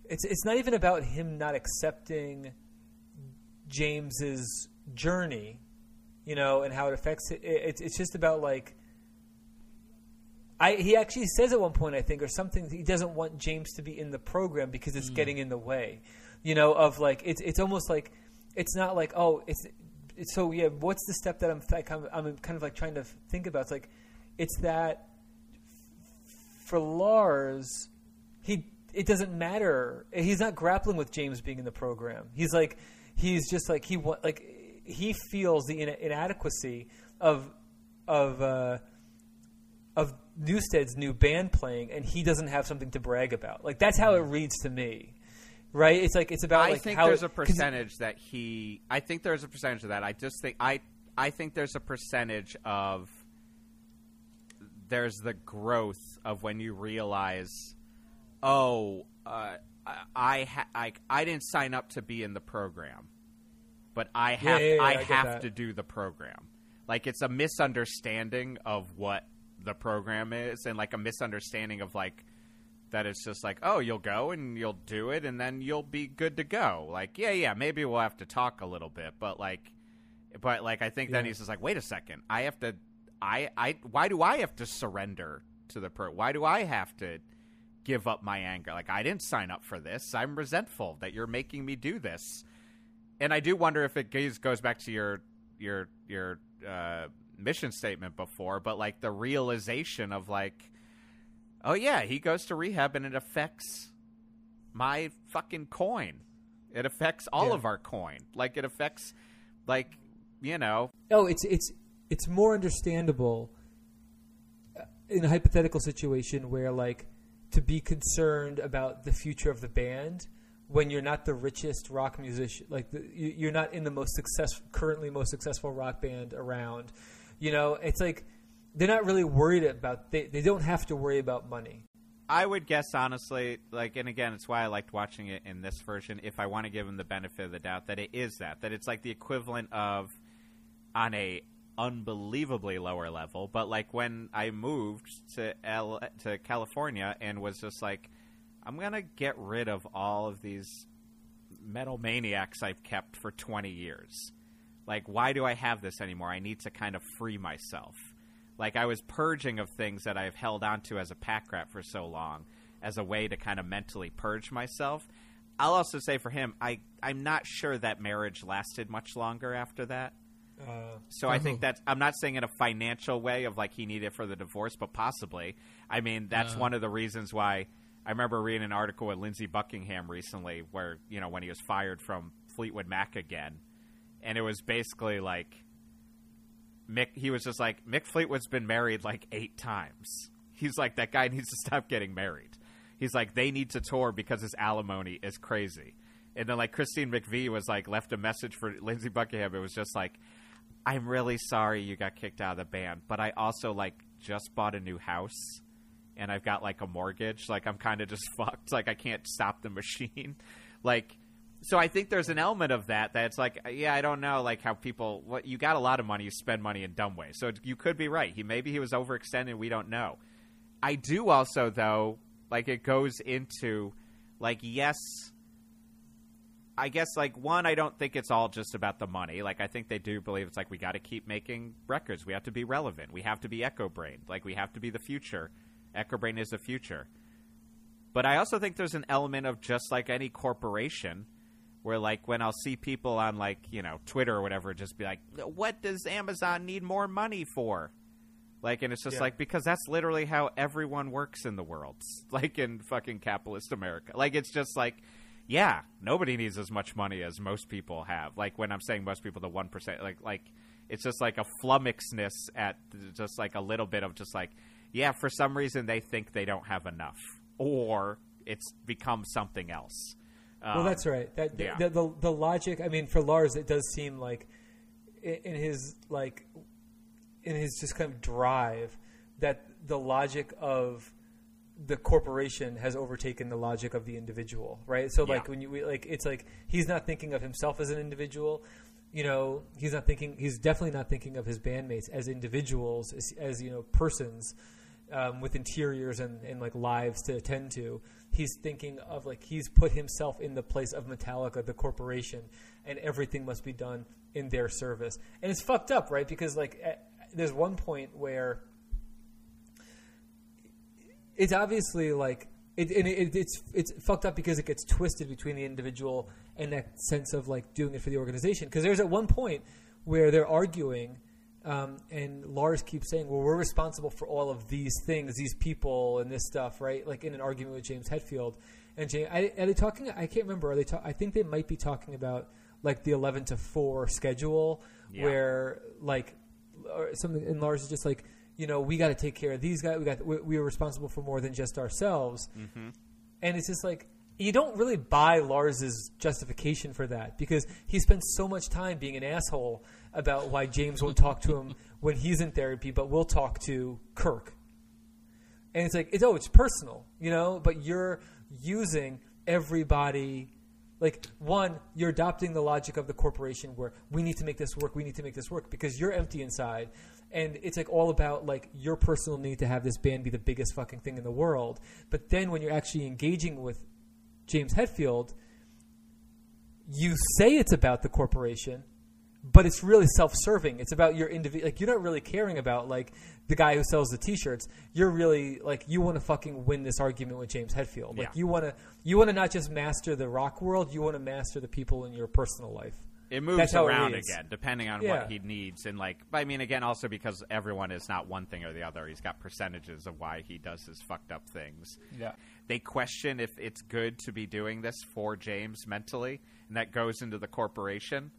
it's it's not even about him not accepting James's journey, you know, and how it affects it. it it's it's just about like I he actually says at one point I think or something he doesn't want James to be in the program because it's getting in the way, you know, of like it's it's almost like it's not like oh it's so yeah what's the step that I'm like I'm, I'm kind of like trying to think about? It's like it's that for Lars he it doesn't matter. He's not grappling with James being in the program. He's like he's just like he like he feels the ina- inadequacy of of uh, of Newsted's new band playing, and he doesn't have something to brag about. Like that's how it reads to me, right? It's like it's about I like think how there's it- a percentage that he. I think there's a percentage of that. I just think I. I think there's a percentage of. There's the growth of when you realize, oh, uh, I I, ha- I I didn't sign up to be in the program, but I have yeah, yeah, I, I have that. to do the program. Like it's a misunderstanding of what the program is, and like a misunderstanding of like that it's just like, oh, you'll go and you'll do it, and then you'll be good to go. Like, yeah, yeah, maybe we'll have to talk a little bit, but like, but like, I think then Yeah. he's just like, wait a second, I have to, I, I, why do I have to surrender to the pro? Why do I have to give up my anger? Like, I didn't sign up for this. I'm resentful that you're making me do this, and I do wonder if it goes goes back to your your your uh, mission statement before, but like the realization of like oh yeah, he goes to rehab and it affects my fucking coin. It affects all Yeah. of our coin. Like it affects like you know, Oh, it's it's it's more understandable uh, in a hypothetical situation where like to be concerned about the future of the band when you're not the richest rock musician, like the, you, you're not in the most successful currently most successful rock band around. You know, it's like they're not really worried about they they don't have to worry about money. I would guess honestly, like, and again, it's why I liked watching it in this version. If I want to give them the benefit of the doubt, that it is that, that it's like the equivalent of on a unbelievably lower level. But like when I moved to L to California and was just like, I'm gonna get rid of all of these metal maniacs I've kept for 20 years. Like, why do I have this anymore? I need to kind of free myself. Like, I was purging of things that I've held onto as a pack rat for so long as a way to kind of mentally purge myself. I'll also say for him, I I'm not sure that marriage lasted much longer after that. Uh, So I think that I'm not saying in a financial way of like he needed for the divorce, but possibly. I mean, that's Uh. one of the reasons why I remember reading an article with Lindsey Buckingham recently, where you know when he was fired from Fleetwood Mac again, and it was basically like Mick. He was just like Mick Fleetwood's been married like eight times. He's like that guy needs to stop getting married. He's like they need to tour because his alimony is crazy. And then like Christine McVie was like left a message for Lindsey Buckingham. It was just like, I'm really sorry you got kicked out of the band, but I also like just bought a new house and I've got like a mortgage. Like I'm kind of just fucked. Like I can't stop the machine. like so I think there's an element of that that's like yeah, I don't know like how people what you got a lot of money, you spend money in dumb ways. So you could be right. He maybe he was overextended, we don't know. I do also though like it goes into like yes I guess like one, I don't think it's all just about the money. Like I think they do believe it's like we got to keep making records. We have to be relevant. We have to be Echobrain. Like we have to be the future. Echobrain is the future. But I also think there's an element of just like any corporation, where like when I'll see people on like you know Twitter or whatever, just be like, "What does Amazon need more money for?" Like, and it's just Yeah. like because that's literally how everyone works in the world, like in fucking capitalist America. Like, it's just like, yeah, nobody needs as much money as most people have. Like when I'm saying most people, the one percent, like, like it's just like a flummoxedness at just like a little bit of just like, yeah, for some reason they think they don't have enough, or it's become something else. Well, Um, that's right. That yeah. the, the the logic. I mean, for Lars, it does seem like in his like in his just kind of drive that the logic of the corporation has overtaken the logic of the individual, right? So like when you we- like it's like he's not thinking of himself as an individual. You know, he's not thinking. He's definitely not thinking of his bandmates as individuals, as, as you know, persons um, with interiors and, and like lives to attend to. He's thinking of like he's put himself in the place of Metallica, the corporation, and everything must be done in their service. And it's fucked up, right? Because like eh, there's one point where it's obviously like it, and it, it's it's fucked up because it gets twisted between the individual and that sense of like doing it for the organization. Because there's at one point where they're arguing, um, and Lars keeps saying, "Well, we're responsible for all of these things, these people, and this stuff," right? Like in an argument with James Hetfield, and James, are they talking? I can't remember. Are they? Ta- I think they might be talking about like the eleven to four schedule, Yeah. where like or something. And Lars is just like, you know, we got to take care of these guys. We got we, we are responsible for more than just ourselves. And it's just like you don't really buy Lars's justification for that because he spends so much time being an asshole about why James won't talk to him when he's in therapy, but will talk to Kirk. And it's like it's oh, it's personal, you know, but you're using everybody like one, you're adopting the logic of the corporation where we need to make this work, we need to make this work because you're empty inside. And it's like all about like your personal need to have this band be the biggest fucking thing in the world. But then when you're actually engaging with James Hetfield, you say it's about the corporation, but it's really self-serving. It's about your individual. Like you're not really caring about like the guy who sells the T-shirts. You're really like you want to fucking win this argument with James Hetfield. Like Yeah. you want to you want to not just master the rock world. You want to master the people in your personal life. It moves That's how it around again, depending on Yeah. what he needs, and like, I mean, again, also because everyone is not one thing or the other. He's got percentages of why he does his fucked up things. Yeah. They question if it's good to be doing this for James mentally, and that goes into the corporation.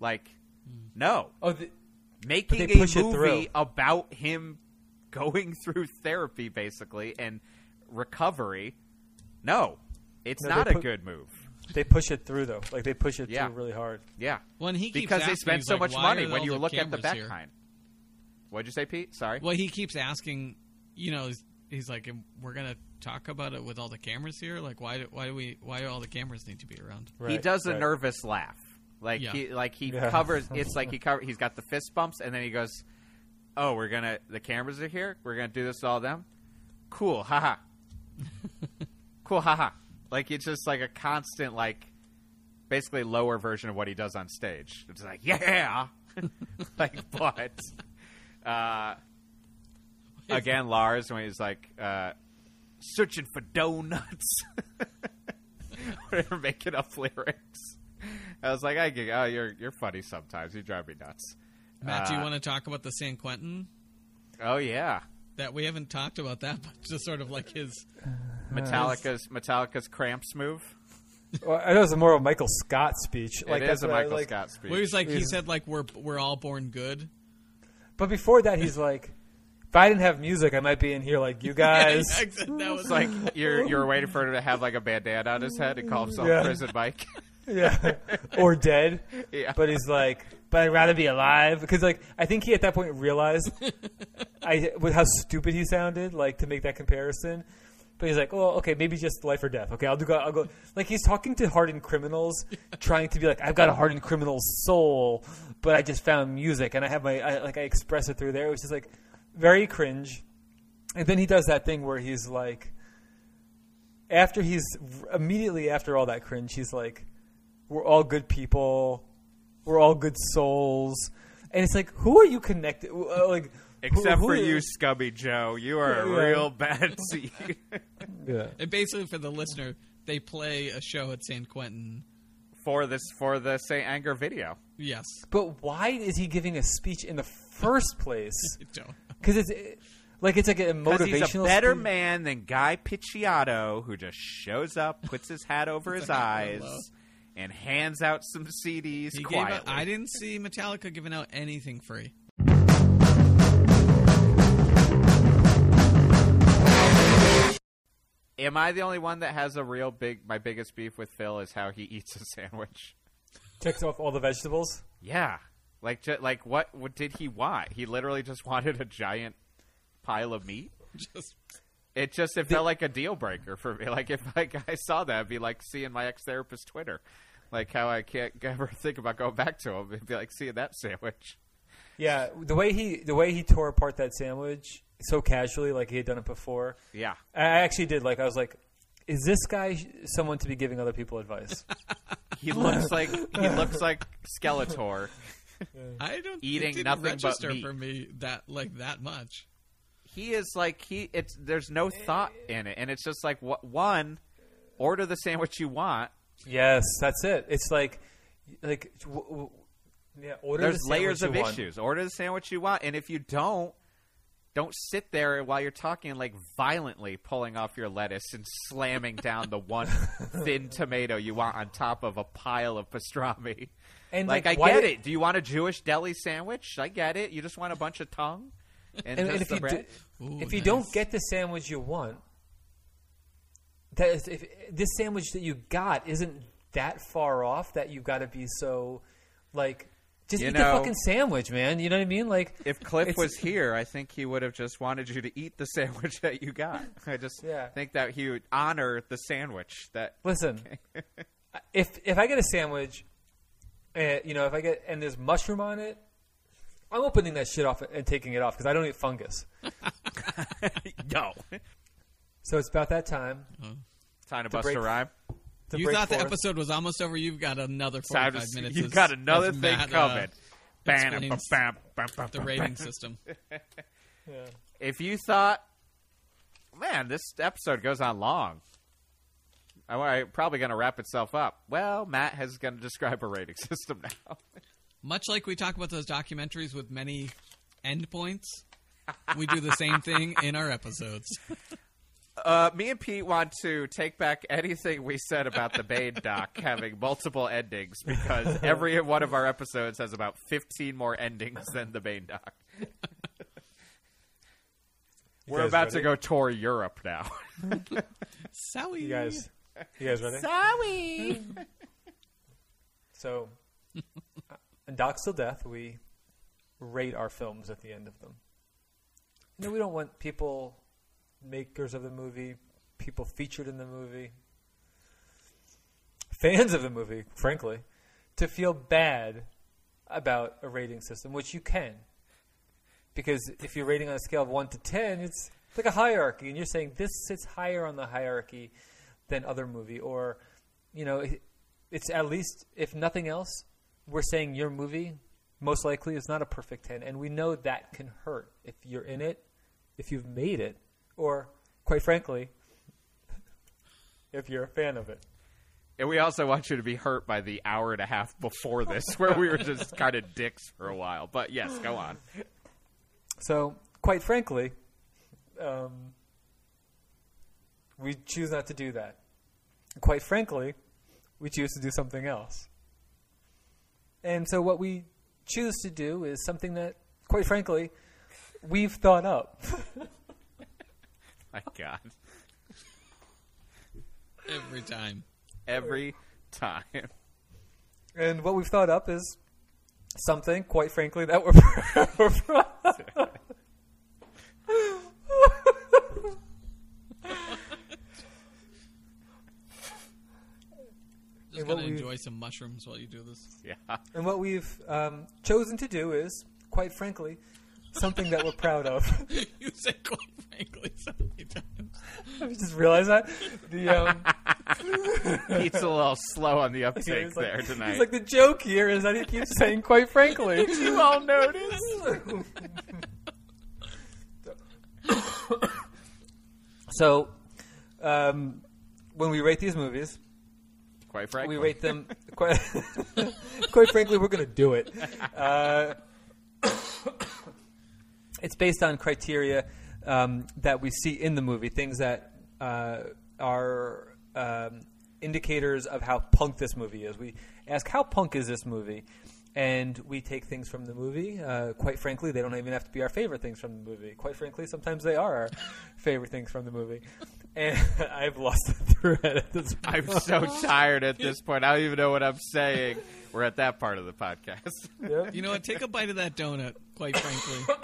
Like, hmm. no, Oh, the, making they a push it movie through. about him going through therapy, basically, and recovery. No, it's No, they not a put- good move. they push it through though. Like they push it Yeah. through really hard. Yeah. When he keeps because they asking, spend so like, much money when you look at the cameras back here?" behind. What'd you say, Pete? Sorry. Well, he keeps asking. You know, he's, he's like, "We're gonna talk about it with all the cameras here. Like, why? Do, why do we? Why do all the cameras need to be around?" he does a right. nervous laugh, like Yeah. he like he Yeah. covers. It's like he cover. He's got the fist bumps, and then he goes, "Oh, we're gonna. The cameras are here. We're gonna do this to all them. Cool, haha. cool, haha. Like it's just like a constant like." Basically, lower version of what he does on stage. It's like, yeah, like, but uh, again, Lars when he's like uh, searching for donuts. when they were making up lyrics. I was like, I get, oh, you're you're funny sometimes. You drive me nuts. Matt, do you Uh, want to talk about the San Quentin? Oh yeah, That we haven't talked about that, but just sort of like his. Metallica's Metallica's cramps move. Well, I know it's a more of a Michael Scott speech. Like it that's a what I- Michael like- Scott speech. Well, he's like he said like we're we're all born good. But before that, he's like, if I didn't have music, I might be in here like you guys. Yeah, that was It's like you're you're waiting for him to have like a bandana on his head and call himself Yeah. Prison Mike. yeah, or dead. Yeah. But he's like, but I'd rather be alive because like I think he at that point realized I with how stupid he sounded, like to make that comparison. But he's like, oh, okay, maybe just life or death. Okay, I'll do. Go, I'll go. Like he's talking to hardened criminals, trying to be like, I've got a hardened criminal soul, but I just found music and I have my I, like I express it through there. It was just like very cringe. And then he does that thing where he's like, after he's immediately after all that cringe, he's like, we're all good people, we're all good souls, and it's like, who are you connected? uh, Like, Except who for are- you, Scubby Joe. You are a real bad seed. Yeah. and basically for the listener, they play a show at San Quentin. for this for the Saint Anger video. Yes, But why is he giving a speech in the first place? Because it's like it's like a motivational. he's a better speech. man than Guy Picciotto, who just shows up, puts his hat over his eyes, Hello. And hands out some CDs He quietly. out, I didn't see Metallica giving out anything free. Am I the only one that has a real big? My biggest beef with Phil is how he eats a sandwich. Takes off all the vegetables. Yeah, like ju- like what, what did he want? He literally just wanted a giant pile of meat. Just It just it felt like a deal breaker for me. Like if like I saw that, it'd be like seeing my ex therapist Twitter, like how I can't ever think about going back to him. It'd be like seeing that sandwich. Yeah, the way he the way he tore apart that sandwich so casually, like he had done it before. Yeah, I actually did. Like I was like, is this guy someone to be giving other people advice? he looks like he looks like Skeletor. I don't Eating it nothing but meat. for me that like that much. He is like he. It's there's no thought in it, and it's just like what one. Order the sandwich you want. Yes, that's it. It's like, like, w- w- yeah. Order There's the layers sandwich of want. issues. Order the sandwich you want, and if you don't, don't sit there while you're talking like violently pulling off your lettuce and slamming down the one thin tomato you want on top of a pile of pastrami. And like, like, I get it. Do you want a Jewish deli sandwich? I get it. You just want a bunch of tongue and, And, and if you bread. do, Ooh, if you nice. don't get the sandwich you want, that is, if this sandwich that you got isn't that far off that you've got to be so like just You eat know- the fucking sandwich, man. You know what I mean? Like If Cliff was here, I think he would have just wanted you to eat the sandwich that you got. I just Yeah. think that he would honor the sandwich that Listen, if if I get a sandwich, uh, you know, if I get and there's mushroom on it, I'm opening that shit off and taking it off because I don't eat fungus. no. So it's about that time. Time to, To bust break- a rhyme. To you break thought the episode was almost over. You've got another Time forty-five to, minutes. You've got another as thing Matt, uh, coming. Bam, explains bam, bam, bam, the rating bam. system. Yeah. If you thought, man, this episode goes on long. I'm probably going to wrap itself up. Well, Matt has going to describe a rating system now. Much like we talk about those documentaries with many endpoints, we do the same thing in our episodes. Uh, me and Pete want to take back anything we said about the Bane doc having multiple endings because every one of our episodes has about 15 more endings than the Bane doc. We're guys about to go tour Europe now. Sorry, You guys, you guys ready? Sorry. So, uh, in Docs Till Death, we rate our films at the end of them. You know, we don't want people, makers of the movie, people featured in the movie, fans of the movie, frankly, to feel bad about a rating system, which you can. Because if you're rating on a scale of 1 to 10, it's like a hierarchy, and you're saying this sits higher on the hierarchy than other movie, or, you know, it's at least, if nothing else, we're saying your movie most likely is not a perfect 10, and we know that can hurt if you're in it, if you've made it, or, quite frankly, if you're a fan of it. And we also want you to be hurt by the hour and a half before this, where we were just kind of dicks for a while. But yes, go on. So, quite frankly, um, we choose not to do that. Quite frankly, we choose to do something else. And so, what we choose to do is something that, quite frankly, we've thought up. My God, Every time. every time. And what we've thought up is something, quite frankly, that we're, we're proud. Just And gonna enjoy some mushrooms while you do this. Yeah. And what we've um, chosen to do is, quite frankly, something that we're proud of. you said quite frankly so many times. I just realized that. The, um, Pete's a little slow on the Yeah, uptake he's like- there tonight. He's like the joke here is that he keeps saying quite frankly. Did you all notice? so, um, when we rate these movies, Quite frankly, we rate them quite. quite frankly, we're going to do it. Uh, it's based on criteria um, that we see in the movie, things that uh, are um, indicators of how punk this movie is. We ask, how punk is this movie? And we take things from the movie. Uh, quite frankly, they don't even have to be our favorite things from the movie. Quite frankly, sometimes they are our favorite things from the movie. And I've lost the thread at this point. I'm so tired at this point. I don't even know what I'm saying. We're at that part of the podcast. Yeah. You know what? Take a bite of that donut, quite frankly.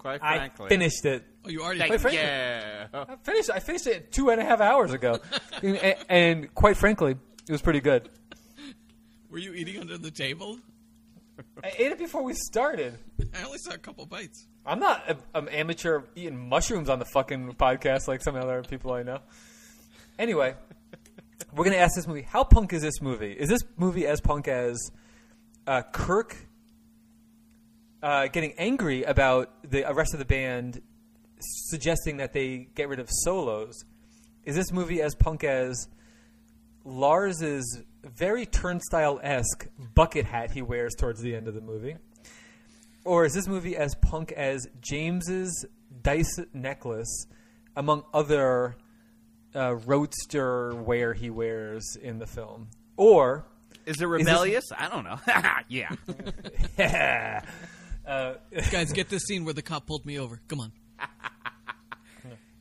Quite I frankly, finished it. Oh, you already Thank frankly- yeah. I finished. I finished it two and a half hours ago, and, and quite frankly, it was pretty good. Were you eating under the table? I ate it before we started. I only saw a couple bites. I'm not a, an amateur eating mushrooms on the fucking podcast like some other people I know. Anyway, we're gonna ask this movie: How punk is this movie? Is this movie as punk as uh, Kirk uh, getting angry about the rest of the band suggesting that they get rid of solos? Is this movie as punk as Lars's very turnstile esque bucket hat he wears towards the end of the movie? Or is this movie as punk as James's dice necklace, among other uh, roadster wear he wears in the film? Or Is it rebellious? I don't know. yeah. uh, Guys, get this scene where the cop pulled me over. Come on.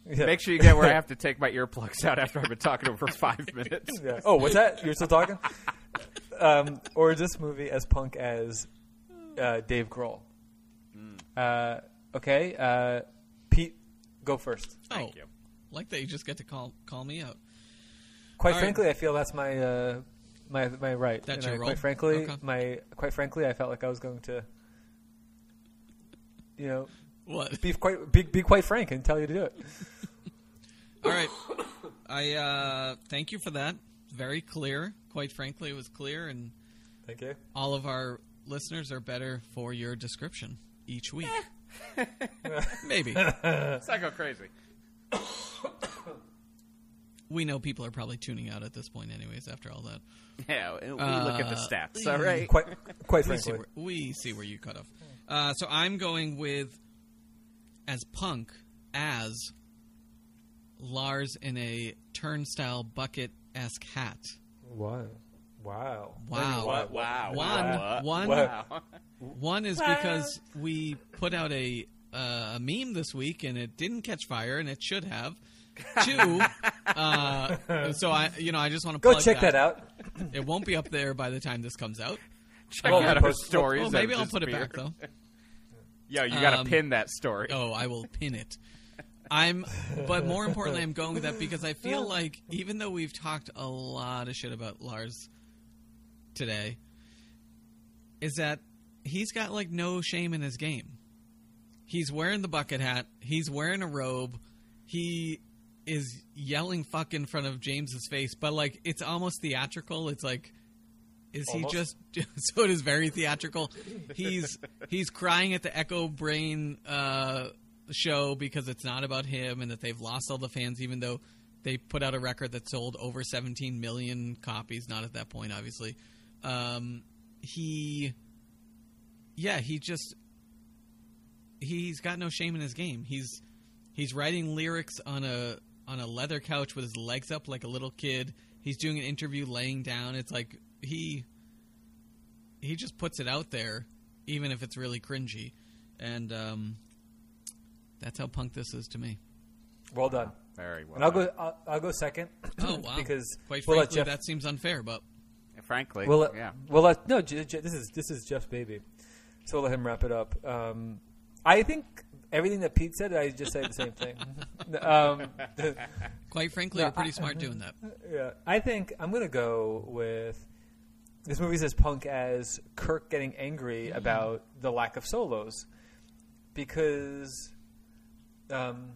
Make sure you get where I have to take my earplugs out after I've been talking over five minutes. Yeah. Oh, what's that? You're still talking? um, or is this movie as punk as uh, Dave Grohl? Uh, okay, uh, Pete, go first. Thank oh, you. like that you just get to call call me out. Quite All right. frankly, I feel that's my uh, my my right. That's And your I- role? Quite frankly, Okay. my quite frankly, I felt like I was going to, you know, What? be quite be, be quite frank and tell you to do it. All right. I uh, thank you for that. Very clear. Quite frankly, it was clear, and Thank you. all of our listeners are better for your description each week. Maybe. Let's not go crazy. We know people are probably tuning out at this point, anyways, after all that. Yeah, we look at the Uh, stats. All right. Quite quite We see, frankly, where, we see where you cut off. Uh, so I'm going with as punk as Lars in a turnstile bucket esque hat. wow, wow, Wow. What? Wow. One- What? one- Wow. One is because we put out a uh, a meme this week and it didn't catch fire and it should have. Two, uh, so I you know I just want to go plug check that out. It won't be up there by the time this comes out. Check Well, out we'll our post- stories. Well, maybe I'll put it back though. Yo, you got to Um, pin that story. Oh, I will pin it. I'm, but more importantly, I'm going with that because I feel like even though we've talked a lot of shit about Lars today, is that he's got like no shame in his game. He's wearing the bucket hat. He's wearing a robe. He is yelling "fuck" in front of James's face, but like it's almost theatrical. It's like, is Almost. he just? So it is very theatrical. He's he's crying at the Echobrain uh, show because it's not about him and that they've lost all the fans, even though they put out a record that sold over 17 million copies. Not at that point, obviously. Um, he, yeah, he just he's got no shame in his game. He's he's writing lyrics on a on a leather couch with his legs up like a little kid. He's doing an interview laying down. It's like he he just puts it out there, even if it's really cringy, and um, that's how punk this is to me. Well done. Very well. And I'll go. I'll, I'll go second. Oh wow! because quite we'll frankly, Jeff. that seems unfair, but Frankly, we'll let, yeah. We'll let no. J- J- this is this is Jeff's baby, so we'll let him wrap it up. Um, I think everything that Pete said, I just said the same thing. um, quite frankly, No, you're pretty I- smart doing that. yeah, I think I'm gonna go with this movie's as punk as Kirk getting angry about the lack of solos because. Um,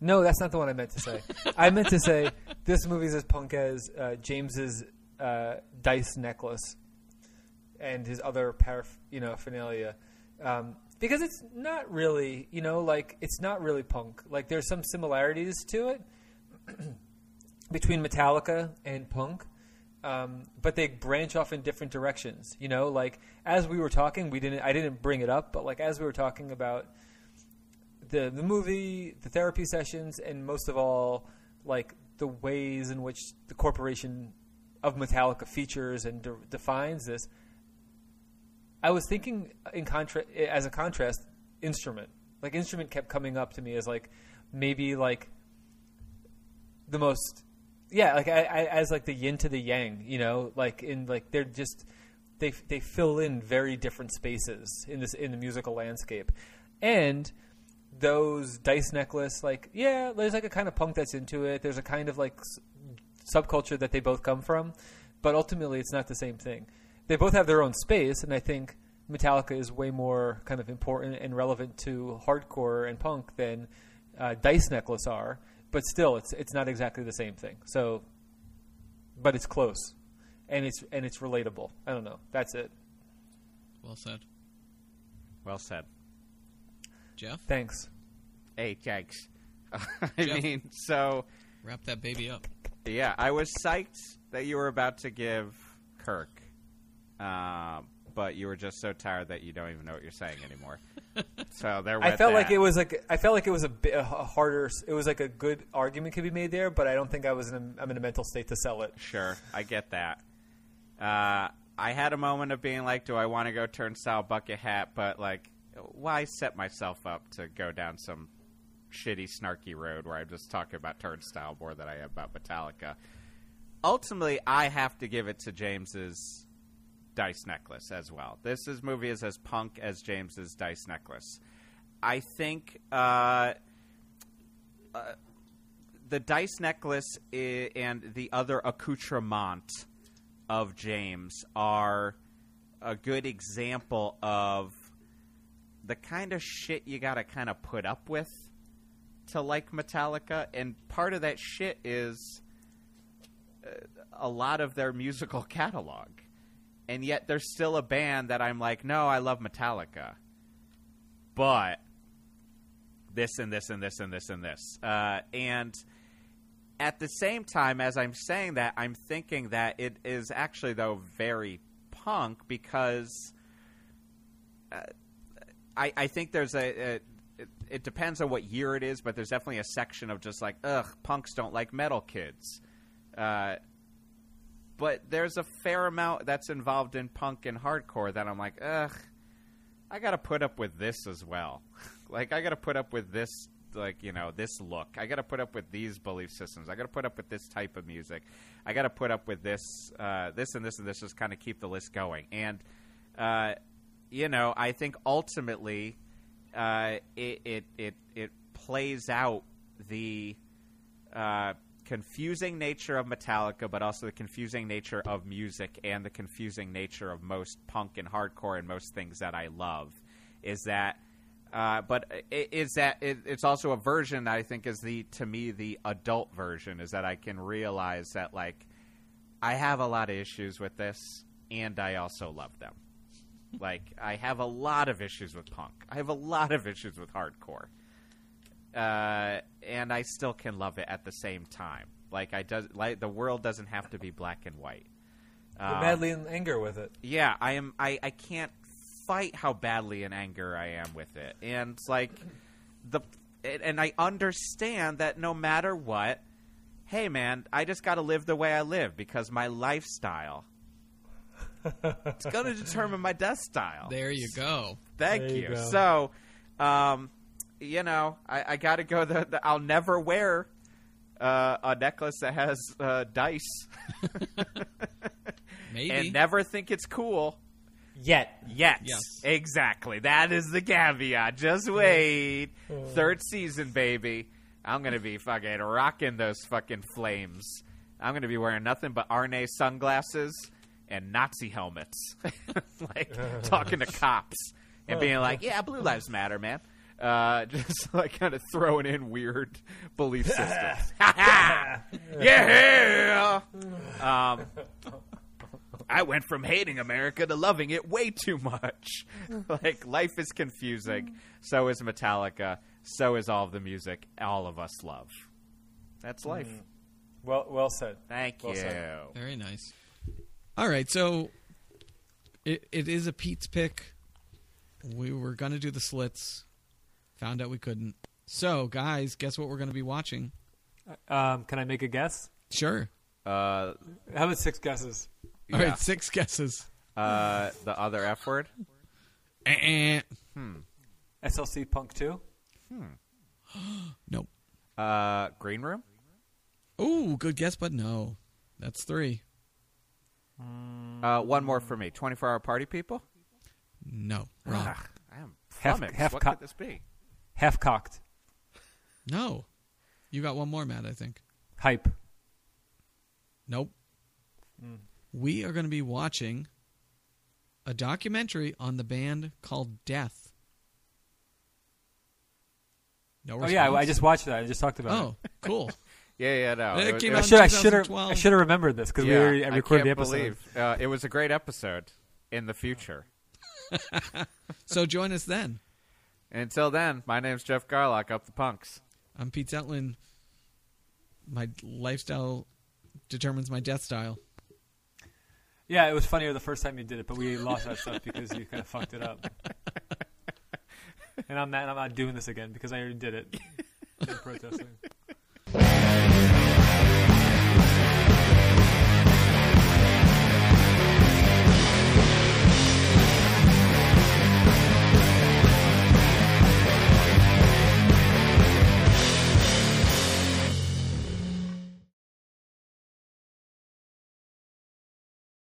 no, that's not the one I meant to say. I meant to say this movie's as punk as uh, James's uh, dice necklace and his other paraph- you know finalia. Um, because it's not really, you know, like it's not really punk. Like there's some similarities to it between Metallica and punk, um, but they branch off in different directions. You know, like as we were talking, we didn't. I didn't bring it up, but like as we were talking about the the movie, the therapy sessions, and most of all, like the ways in which the corporation of Metallica features and de- defines this. I was thinking in contra- as a contrast, instrument. Like instrument kept coming up to me as like maybe like the most yeah like I, I, as like the yin to the yang you know? Like in like they're just they they fill in very different spaces in this in the musical landscape. And those dice necklace like yeah there's like a kind of punk that's into it. There's a kind of like subculture that they both come from. But ultimately it's not the same thing. They both have their own space and i think metallica is way more kind of important and relevant to hardcore and punk than uh, dice necklace are but still it's it's not exactly the same thing so but it's close and it's and it's relatable i don't know that's it Well said, Well said. Jeff. thanks Hey, thanks. I Jeff? mean, so Wrap that baby up. yeah, I was psyched that you were about to give Kirk, uh, but you were just so tired that you don't even know what you're saying anymore. so there. I felt like it was like I felt like it was a bit a harder. It was like a good argument could be made there, but I don't think I was in a, I'm in a mental state to sell it. Sure, I get that. Uh, I had a moment of being like, "Do I want to go turnstile bucket hat?" But like, why set myself up to go down some shitty, snarky road where I'm just talking about turnstile more than I am about Metallica? Ultimately, I have to give it to James's dice necklace as well. This is movie is as punk as James's dice necklace. I think. Uh, the dice necklace i- and the other accoutrement of James are a good example of the kind of shit you got to kind of put up with to like Metallica, and part of that shit is uh, a lot of their musical catalog. And yet there's still a band that I'm like, no, I love Metallica. But this and this and this and this and this. Uh, and at the same time, as I'm saying that, I'm thinking that it is actually, though, very punk because uh, I, I think there's a. a it, it depends on what year it is, but there's definitely a section of just like, ugh, punks don't like metal kids. Uh, but there's a fair amount that's involved in punk and hardcore that I'm like, ugh, I got to put up with this as well. like I got to put up with this like, you know, this look. I got to put up with these belief systems. I got to put up with this type of music. I got to put up with this uh, this and this and this just kind of keep the list going. And uh, you know, I think ultimately uh, it, it it it plays out the uh, confusing nature of Metallica, but also the confusing nature of music and the confusing nature of most punk and hardcore and most things that I love. Is that, uh, but i- is that it, it's also a version that I think is the to me the adult version is that I can realize that like I have a lot of issues with this and I also love them. like I have a lot of issues with punk. I have a lot of issues with hardcore. Uh, and I still can love it at the same time. Like I does like the world doesn't have to be black and white. You're Um, madly in anger with it. yeah, I am. I, I can't fight how badly in anger I am with it, and like the and I understand that no matter what, hey man, I just got to live the way I live because my lifestyle. it's going to determine my death style. There you go. Thank There you you. go. So, um, you know, I, I got to go. The, the I'll never wear uh, a necklace that has uh, dice, Maybe. and never think it's cool. Yet. Yes, Yes. exactly. That is the caveat. Just wait. Third season, baby. I'm gonna be fucking rocking those fucking flames. I'm gonna be wearing nothing but Arne sunglasses and Nazi helmets, like talking to cops and being like, "Yeah, Blue Lives Matter, man." Uh, just like kind of throwing in weird belief systems. yeah. Um, I went from hating America to loving it way too much. like life is confusing. So is Metallica. So is all of the music all of us love. That's life. Well, well said. Thank Well you. said. Very nice. All right, so it it is a Pete's pick. We were gonna do the slits, found out we couldn't. So, guys, guess what we're gonna be watching? Um, can I make a guess? Sure. Uh, How about six guesses? All right, Yeah. six guesses. uh, the other F word. Eh-eh. SLC Punk 2? Hmm. Nope. Uh, green room. Ooh, good guess, but no. That's three. Uh, one more for me. Twenty-four hour party people. No. Wrong. Ugh, I am Half- flummoxed. half what co- could this be? Half cocked. No. You got one more, Matt, I think. Hype. Nope. We are going to be watching a documentary on the band called Death. No Oh, yeah, I, I just watched that. I just talked about it. Oh, cool. Yeah, yeah, no. It was- came it. I out- should, I should have I should have remembered this because yeah, we were, I I recorded the can't episode. believe uh, it was a great episode in the future. So join us then. Until then, my name's Jeff Garlock. Up the punks. I'm Pete Zetlin. My lifestyle determines my death style. Yeah, it was funnier the first time you did it, but we lost that stuff because you kind of fucked it up. and I'm not, I'm not doing this again because I already did it. I'm protesting.